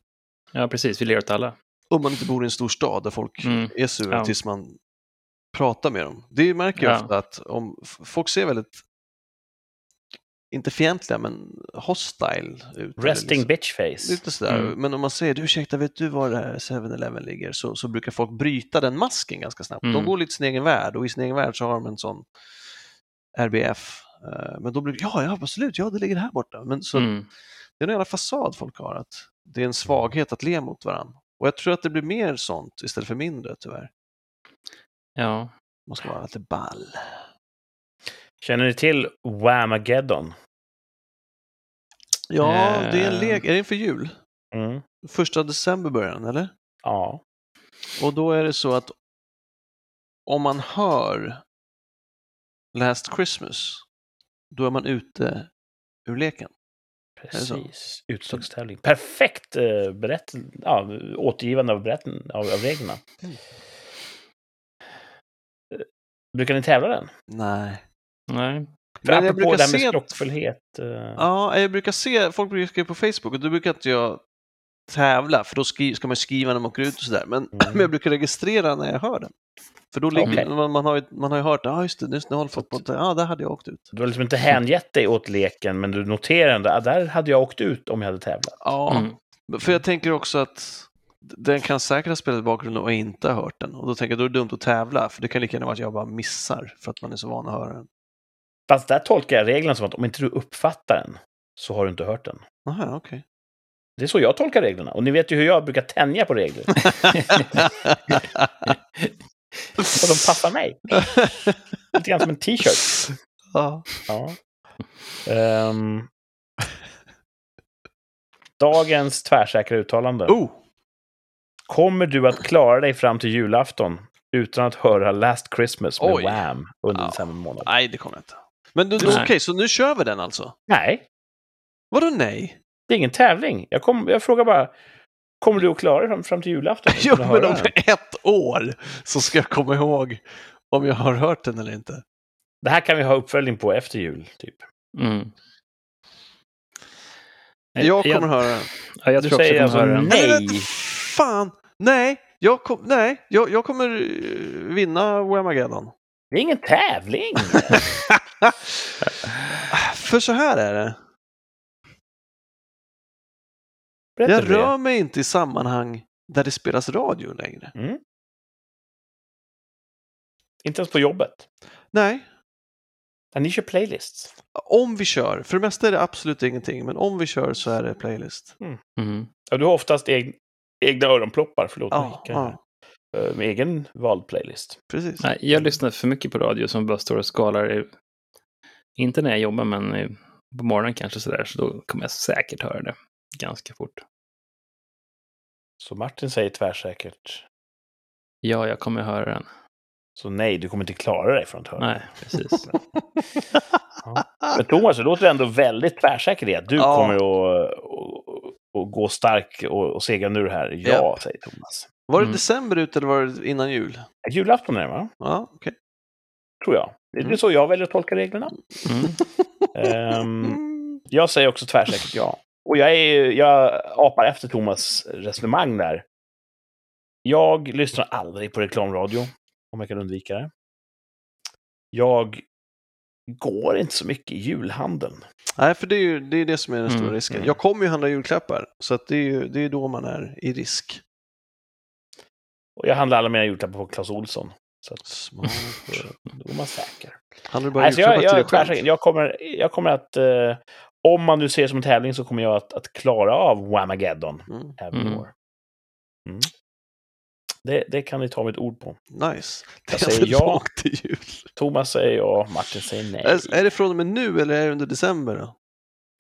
Ja, precis. Vi ler åt alla. om man inte bor i en stor stad där folk Mm. är sura Ja. tills man pratar med dem. Det märker jag Ja. ofta att om folk ser väldigt, inte fientliga, men hostile ut. Resting liksom, bitch face. Lite sådär. Mm. Men om man säger, du ursäkta, vet du var det här 7-Eleven ligger? Så, så brukar folk bryta den masken ganska snabbt. De Mm. går lite sin egen värld och i sin egen värld så har de en sån RBF. eh, Men då brukar ja, ja, absolut, ja, det ligger här borta. Men så Mm. det är en jävla fasad folk har, att det är en svaghet att le mot varandra. Och jag tror att det blir mer sånt istället för mindre, tyvärr. Ja. Man ska vara lite ball. Känner ni till Whamageddon? Ja, det är en Eh. lek. Är det inför jul? Mm. Första december börjar den, eller? Ja. Och då är det så att om man hör Last Christmas, då är man ute ur leken. Precis. Utslagstävling. Perfekt eh, berätt... ja, återgivande av, berätten, av, av reglerna. Mm. Eh, Brukar ni tävla den? Nej. Nej. För Men jag apropå brukar det här med skrockfullhet. eh, Ja, jag brukar se, folk brukar skriva på Facebook och då brukar inte jag tävla, för då skri- ska man skriva när man åker ut och sådär. Men, Mm. men jag brukar registrera när jag hör den. För då ligger, Okej. man, man, har ju, man har ju hört, ja ah, just det, just nu håller folk på att, ja där hade jag åkt ut. Du har liksom inte hängett dig åt leken, men du noterar ändå att där hade jag åkt ut om jag hade tävlat. Ja, Mm. för jag tänker också att den kan säkert ha spelat i bakgrunden och inte har hört den. Och då tänker jag då är det dumt att tävla, för det kan lika gärna vara att jag bara missar för att man är så van att höra den. Fast där tolkar jag reglerna som att om inte du uppfattar den så har du inte hört den. Aha, okej. Det är så jag tolkar reglerna. Och ni vet ju hur jag brukar tänja på regler. Och de passar mig. Lite grann som en t-shirt. ja. Ja. Ehm. dagens tvärsäkra uttalande. Oh, Kommer du att klara dig fram till julafton utan att höra Last Christmas med Oj. Wham under Ja. december månad? nej, det kommer jag inte. Men Nej. okej, så nu kör vi den alltså? Nej, Vadå nej? det är ingen tävling. Jag, kom, jag frågar bara, kommer du att klara dig fram, fram till julafton? Att men höra om ett år så ska jag komma ihåg om jag har hört den eller inte. Det här kan vi ha uppföljning på efter jul, typ. Mm. Jag kommer höra den. Ja, jag Du tror också säger jag kommer höra alltså nej. Vänta, fan! Nej, jag, kom, nej jag, jag kommer eh, vinna Whamageddon. Det är ingen tävling! För så här är det. Berätta Jag för det. rör mig inte i sammanhang där det spelas radio längre. Mm. Inte ens på jobbet. Nej, Ja, ni kör playlists. om vi kör. För det mesta är det absolut ingenting, men om vi kör så är det playlist. Mm. Ja, du har oftast eg egna öronploppar, förlåt mig. Ja, ja Eh, Med egen vald playlist. precis. Nej, jag lyssnar för mycket på radio som bara står och skalar. i- Inte när jag jobbar, men i- på morgonen kanske sådär. Så då kommer jag säkert höra det ganska fort. Så Martin säger tvärsäkert. Ja, jag kommer höra den. Så nej, du kommer inte klara dig från att höra. Nej, precis. Men Thomas, du låter ändå väldigt tvärsäker i att du Ja. kommer att, att, att gå stark och, och segra nu här. Ja, Ja. säger Thomas. Var det Mm. december ut eller var det innan jul? Julafton är det, va? Ja, okej. Tror jag. Det är Mm. så jag väljer att tolka reglerna. Mm. Mm. jag säger också tvärsäkert ja. Och jag, är, jag apar efter Thomas resonemang där. Jag lyssnar aldrig på reklamradio, om jag kan undvika det. Jag går inte så mycket i julhandeln. Nej, för det är ju det, är det som är den stora Mm, risken. mm. Jag kommer ju handla julklappar, så att det är ju det är då man är i risk. Och jag handlar alla mina julklappar på Clas Ohlson. Så att, Smart. då är man säker. Handlar du bara Alltså jag, julklappar jag, till är dig själv? jag, kommer, jag kommer att... Eh, om man nu ser det som en tävling så kommer jag att, att klara av Whamageddon Mm, även i Mm. år. Mm. Det, det kan ni ta mitt ord på. nice. Det Jag är säger ja. till jul. Thomas säger ja, Martin säger nej. Är, är det från och med nu eller är det under december? Då?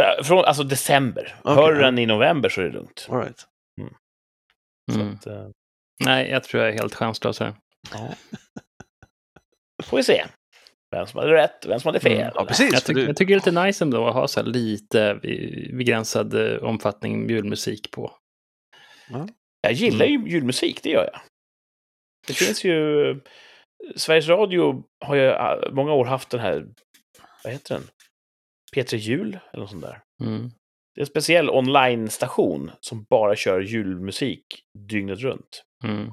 Eh, Från, alltså december. Okej, Hör den i november så är det lugnt. All right. Så Mm. att, eh, Nej, jag tror jag är helt chanslös här. får vi se. Vem som hade rätt, vem som hade fel. Mm. Ja, precis. Jag, tycker- du- jag tycker det är lite nice ändå att ha så här lite begränsad eh, omfattning julmusik på. Jag gillar ju julmusik, det gör jag. Det finns ju... Sveriges Radio har ju eh, många år haft den här... Vad heter den? P3 Jul, eller något sånt där. Mm. Det är en speciell online-station som bara kör julmusik dygnet runt. Mm.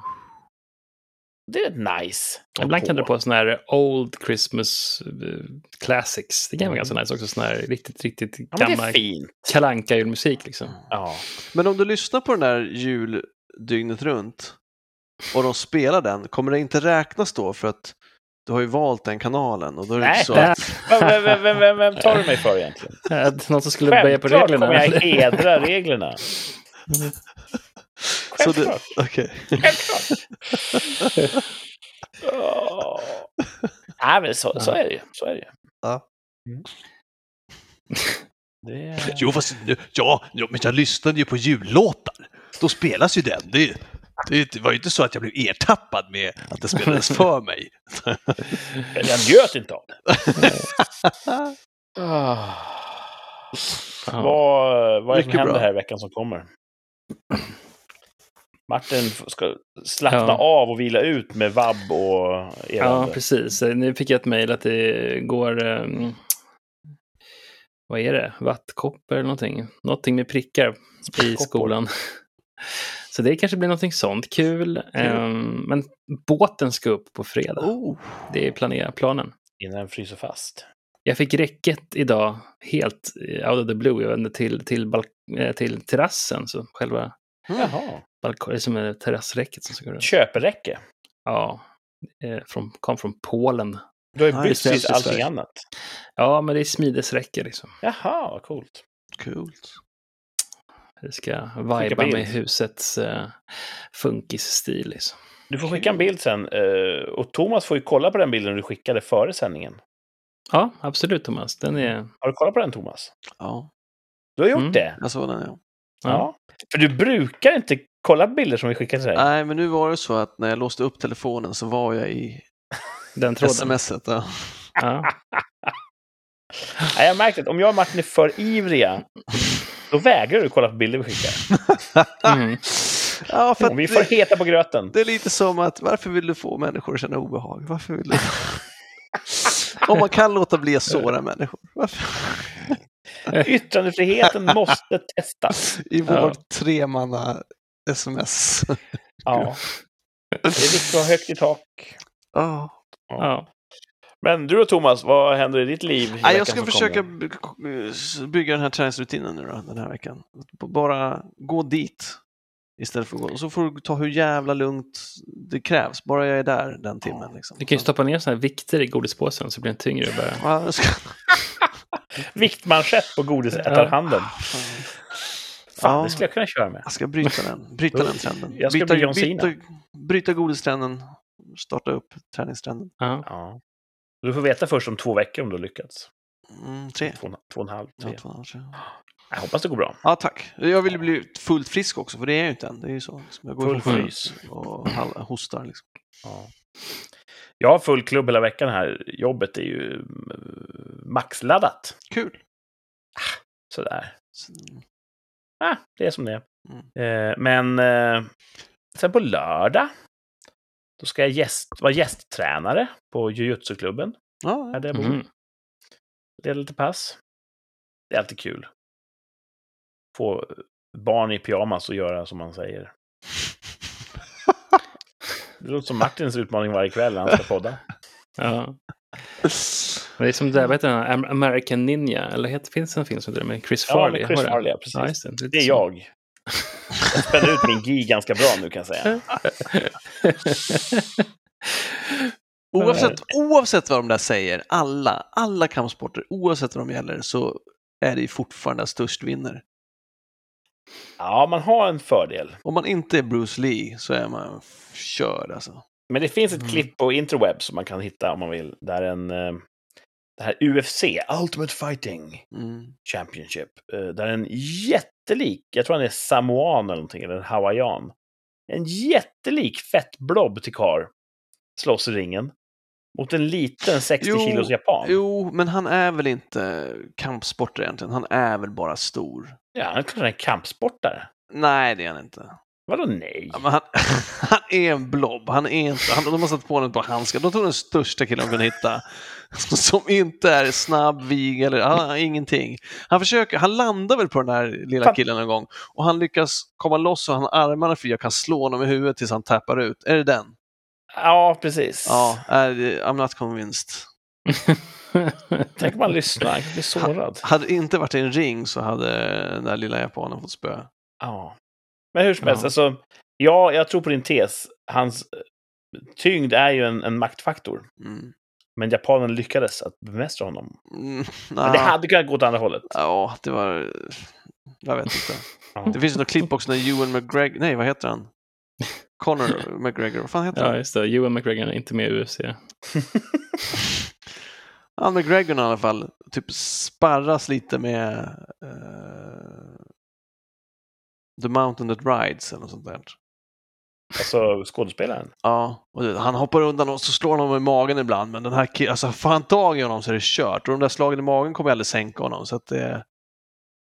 Det är rätt nice. Ibland kan det på sådana här Old Christmas eh, Classics. Det kan vara ganska nice också. Sån här riktigt, riktigt Ja, gammal fint. kalanka julmusik liksom. Ja. Men om du lyssnar på den där jul dygnet runt och de spelar den, kommer det inte räknas då för att du har ju valt den kanalen och då är det Nej. inte så att... Vem, vem, vem, vem, vem tar du mig för egentligen? Någon som skulle böja på Självklart reglerna. kommer jag hedra reglerna. Så du, Självklart. okej. Självklart. Åh. Nej, men så, så är det ju. Så är det ju. Ja. Mm. Det är... Jo, fast, ja, ja, men jag lyssnade ju på jullåtar. Då spelas ju den. Det, det, det var ju inte så att jag blev ertappad med att det spelades för mig. Jag njöt inte av det. Ah. Vad, vad är det som händer bra. här i veckan som kommer? Martin ska slappna Ja. av och vila ut med vabb och Ja, elände. precis. Nu fick jag ett mejl att det går... Um, vad är det? Vattkoppor eller någonting? Någonting med prickar i skolan. Så det kanske blir någonting sånt kul. Ehm, men båten ska upp på fredag. Oh, Det är planer- planen. Innan den fryser fast. Jag fick räcket idag helt eh, out of the blue. Jag vände till, till, eh, till terrassen. Så själva mm. Jaha. Balkong, som är terrassräcket som ska gå runt. Köperäcke. Ja, eh, från, kom från Polen. Du har ju bytt precis allting annat. Ja, men det är smidesräcke liksom. Jaha, vad coolt. Coolt. Det ska viba bild. med husets uh, funkisstil. Liksom. Du får skicka en bild sen. eh, och Thomas får ju kolla på den bilden du skickade före sändningen. Ja, absolut Thomas. Den är... Har du kollat på den, Thomas? Ja, Du har gjort Mm. det? jag såg den ja. Ja. Ja. För du brukar inte kolla bilder som vi skickar till dig. Nej, men nu var det så att när jag låste upp telefonen så var jag i Den tråden. smset. Ja. Ja. Nej, jag har märkt att om jag och Martin är för ivriga, då vägrar du kolla på bilder vi skickar. Mm. ja, för vi det, heta på gröten. det är lite som att varför vill du få människor att känna obehag? Varför vill du? Om man kan låta bli att såra människor. Varför? Yttrandefriheten måste testas. I vår Ja. tremanna sms. Ja. Det är viktigt att ha högt i tak. Ja. Ja. Men du och Thomas, vad händer i ditt liv? i veckan jag ska försöka kommer? by- bygga den här träningsrutinen nu då, den här veckan. Bara gå dit istället för att gå. Och så får du ta hur jävla lugnt det krävs, bara jag är där den timmen. Liksom. Du kan ju stoppa ner såna här vikter i godispåsen så blir den tyngre. och Bara... Viktmanschett på godisätarhanden. Fan, Ja. det skulle jag kunna köra med. jag ska bryta den, bryta den trenden. Jag ska byta, bli John Cena. byta, bryta godistrenden, starta upp träningstrenden. Ja. Ja. Du får veta först om två veckor om du har lyckats. Mm, tre. Två, två och en halv, tre. Ja, två, tre. Jag hoppas det går bra. ja, tack. Jag vill bli fullt frisk också, för det är jag ju inte än. Det är ju så. Liksom, Jag går Full frys. och hostar. Liksom. Ja. Jag har full klubb hela veckan här. Jobbet är ju mm, maxladdat. Kul. Sådär. Så- Ah, det är som det är. Mm. Eh, men eh, sen på lördag, då ska jag gäst, vara gästtränare på jujutsu-klubben. Ja, Här där jag bor. Mhm. Leda lite pass. Det är alltid kul. Få barn i pyjamas och göra som man säger. Det låter som Martins utmaning varje kväll när han ska podda. Ja. Det är som det, vad heter den? Am- American Ninja, eller heter, finns det en film som heter det med Chris Ja, Farley? med Chris? Farley, ja, precis. Ja, det. Lite Det är jag. Jag spänner ut min gi ganska bra nu kan jag säga. Oavsett, oavsett vad de där säger, alla, alla kampsporter, oavsett vad de gäller, så är det ju fortfarande störst vinner. Ja, man har en fördel. Om man inte är Bruce Lee så är man körd alltså. Men det finns ett Mm. klipp på interweb som man kan hitta om man vill. Där en... eh, Det här UFC, Ultimate Fighting Mm. Championship. eh, Där en jättelik, jag tror han är samoan eller någonting, eller hawaiian. En jättelik fett blob till kar slåss i ringen. Mot en liten 60 Jo, kilos japan. Jo, men han är väl inte kampsportare egentligen, han är väl bara stor. Ja, han är klart är kampsportare. Nej, det är han inte. Vadå nej? Ja, han, han är en blob, han är inte, han, de har satt på honom ett par handskar, de tog den största killen de kunde hitta. Som inte är snabb, vig eller han ingenting. Han försöker, han landar väl på den här lilla killen en gång och han lyckas komma loss och han har armarna fria kan slå honom i huvudet tills han tappar ut. Är det den? Ja, precis. Ja, I'm not convinced. Tänk om man lyssnar, han kan bli sårad. Hade det inte varit en ring så hade den där lilla japanen fått spö. Ja. Men hur som helst, Ja. alltså, ja, jag tror på din tes. Hans eh, tyngd är ju en, en maktfaktor. Mm. Men japanen lyckades att bemästra honom. Mm, Men det hade kunnat gå åt andra hållet. Ja, det var... Jag vet inte. Ja. Det finns något klipp också när Ewan McGregor... Nej, vad heter han? Conor McGregor, vad fan heter ja, han? just det. Ewan McGregor är inte med i UFC. Han McGregor i alla fall, typ sparras lite med eh, The Mountain That Rides eller något sånt där. Alltså skådespelaren. Ja, han hoppar undan och så slår honom i magen ibland, men den här killen, alltså får han tag i honom så är det kört. Och de där slagen i magen kommer aldrig sänka honom, så att det...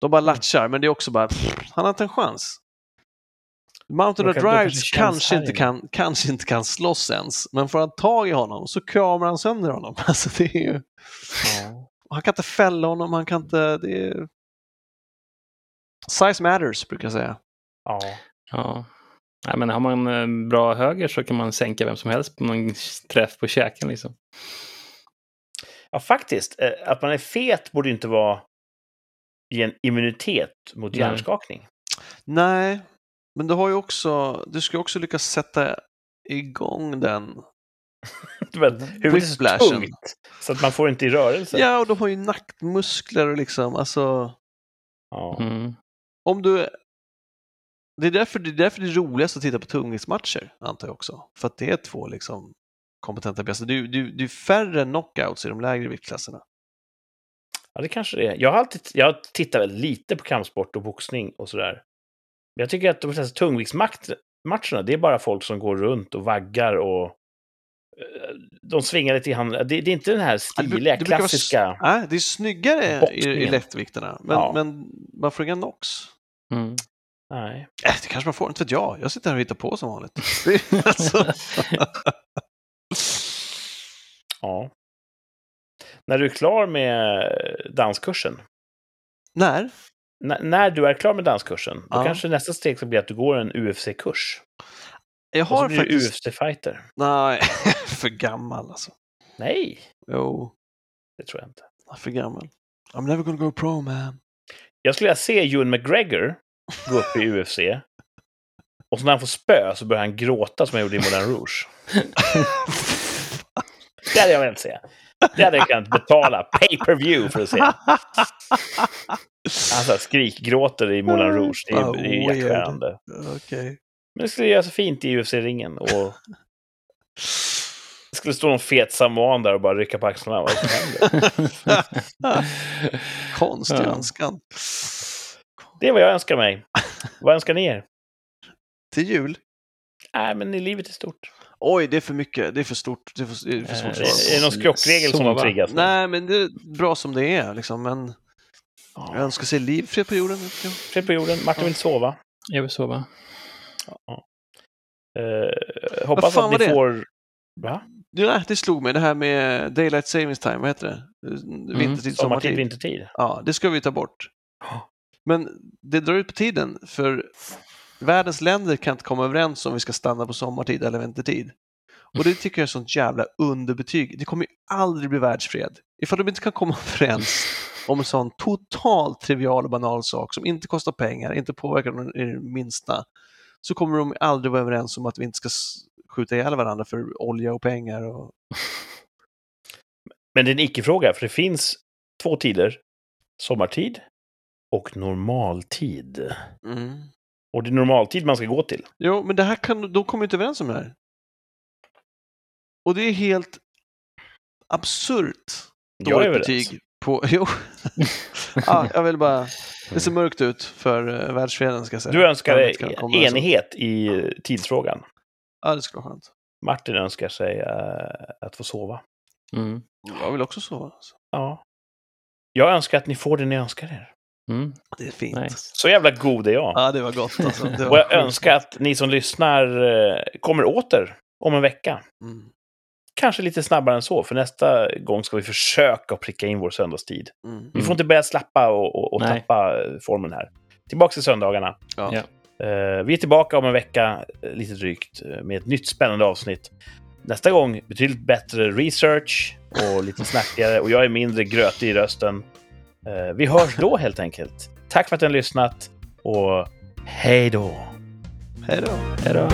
De bara latchar, men det är också bara, pff, han har inte en chans. Mountain of Drives kanske inte, kan, kanske inte kan slåss ens, men får han tag i honom så kramar han sönder honom. Alltså det är ju... Han kan inte fälla honom, han kan inte... Det är... Size matters, brukar jag säga. Ja. Ja. Nej, men har man eh, bra höger så kan man sänka vem som helst på någon träff på käken. Liksom. ja, faktiskt. eh, Att man är fet borde inte vara i en immunitet mot Nej. hjärnskakning. Nej, men du har ju också... Du ska också lyckas sätta igång den. Du vet, Huvudet är så tungt så att man får inte i rörelse. Ja, och de har ju nackmuskler och liksom, alltså... Ja. Mm. Om du Det är därför det är, därför det är roligast att titta på tungviktsmatcher, antar jag också. För att det är två liksom kompetenta bästa. Det är, det är färre knockouts i de lägre viktklasserna. Ja, det kanske det är. Jag har alltid jag tittar väldigt lite på kampsport och boxning och sådär. Men jag tycker att de flesta tungviktsmatcherna, det är bara folk som går runt och vaggar och eh, de svingar lite i handen. Det, det är inte den här Ja, det stiliga, det brukar vara klassiska... Nej, det är snyggare i, i lättvikterna, men, Ja. men man får inga knocks. Mm. Nej. Äh, det kanske man får, inte vet jag. Jag sitter här och hittar på som vanligt. Alltså... Ja. När du är klar med danskursen, När? N- när du är klar med danskursen, då Ja. kanske nästa steg ska bli att du går en UFC-kurs. Jag Och så har blir du faktiskt... UFC-fighter. Nej, för gammal alltså. Nej, Jo, det tror jag inte. för gammal. I'm never gonna go pro man. Jag skulle vilja se Ewan McGregor gå upp i UFC. Och så när han får spö så börjar han gråta som han gjorde i Moulin Rouge. Det hade jag velat se. Det hade jag kunnat betala pay-per-view för att se. Han så här skrikgråter i Moulin Rouge. Det är, Vad det är hjärtskärande. Okej. Men det skulle göra så fint i UFC-ringen. Och det skulle stå någon fet samoan där och bara rycka på axlarna. Vad som händer? Konstig Ja. önskan. Det är vad jag önskar mig. Vad önskar ni er? Till jul? Nej, men i livet i stort. Oj, det är för mycket. Det är för stort. Det är för, det är för svårt. Eh, Är, det någon skrockregel som de Sova. triggas med? Nej, men det är bra som det är. Liksom. Men jag Ja. önskar sig liv, fred på jorden. Fred på jorden. Martin vill sova. Jag vill sova. Eh, hoppas fan att var ni det? får... Va? Ja, det slog mig, det här med Daylight Savings Time, vad heter det? Vintertid, Sommartid, sommartid. vintertid. Ja, det ska vi ta bort. Ja. Men det drar ut på tiden, för världens länder kan inte komma överens om vi ska stanna på sommartid eller vintertid. Och det tycker jag är sånt jävla underbetyg. Det kommer ju aldrig bli världsfred. Ifall de inte kan komma överens om en sån totalt trivial och banal sak som inte kostar pengar, inte påverkar dem i det minsta, så kommer de aldrig vara överens om att vi inte ska skjuta ihjäl varandra för olja och pengar. Och... Men det är en icke-fråga, för det finns två tider. Sommartid och normaltid. Mm. Och det är normaltid man ska gå till. Jo, men det här kan, de kommer inte överens om det här. Och det är helt absurt Jag är dåligt betyg på... Jo. ja, jag vill bara... Det ser mörkt ut för uh, världsfreden, ska jag säga. Du önskar dig sån- enighet i tidsfrågan. Ja, det skulle vara skönt. Martin önskar sig eh, att få sova. Mm. Jag vill också sova. Alltså. Ja. Jag önskar att ni får det ni önskar er. Mm. Det är fint. Nice. Så jävla god är jag. Ja, det var gott alltså. Det var Och jag önskar att ni som lyssnar eh, kommer åter om en vecka. Mm. Kanske lite snabbare än så, för nästa gång ska vi försöka pricka in vår söndagstid. Mm. Vi får inte börja slappa och, och, och tappa eh, formen här. Tillbaka till söndagarna. Ja. Ja. Eh, vi är tillbaka om en vecka, lite drygt, med ett nytt spännande avsnitt. Nästa gång betydligt bättre research och lite snackigare och jag är mindre grötig i rösten. Eh, vi hörs då helt enkelt. Tack för att ni har lyssnat och hej då! Hej då. Hej då.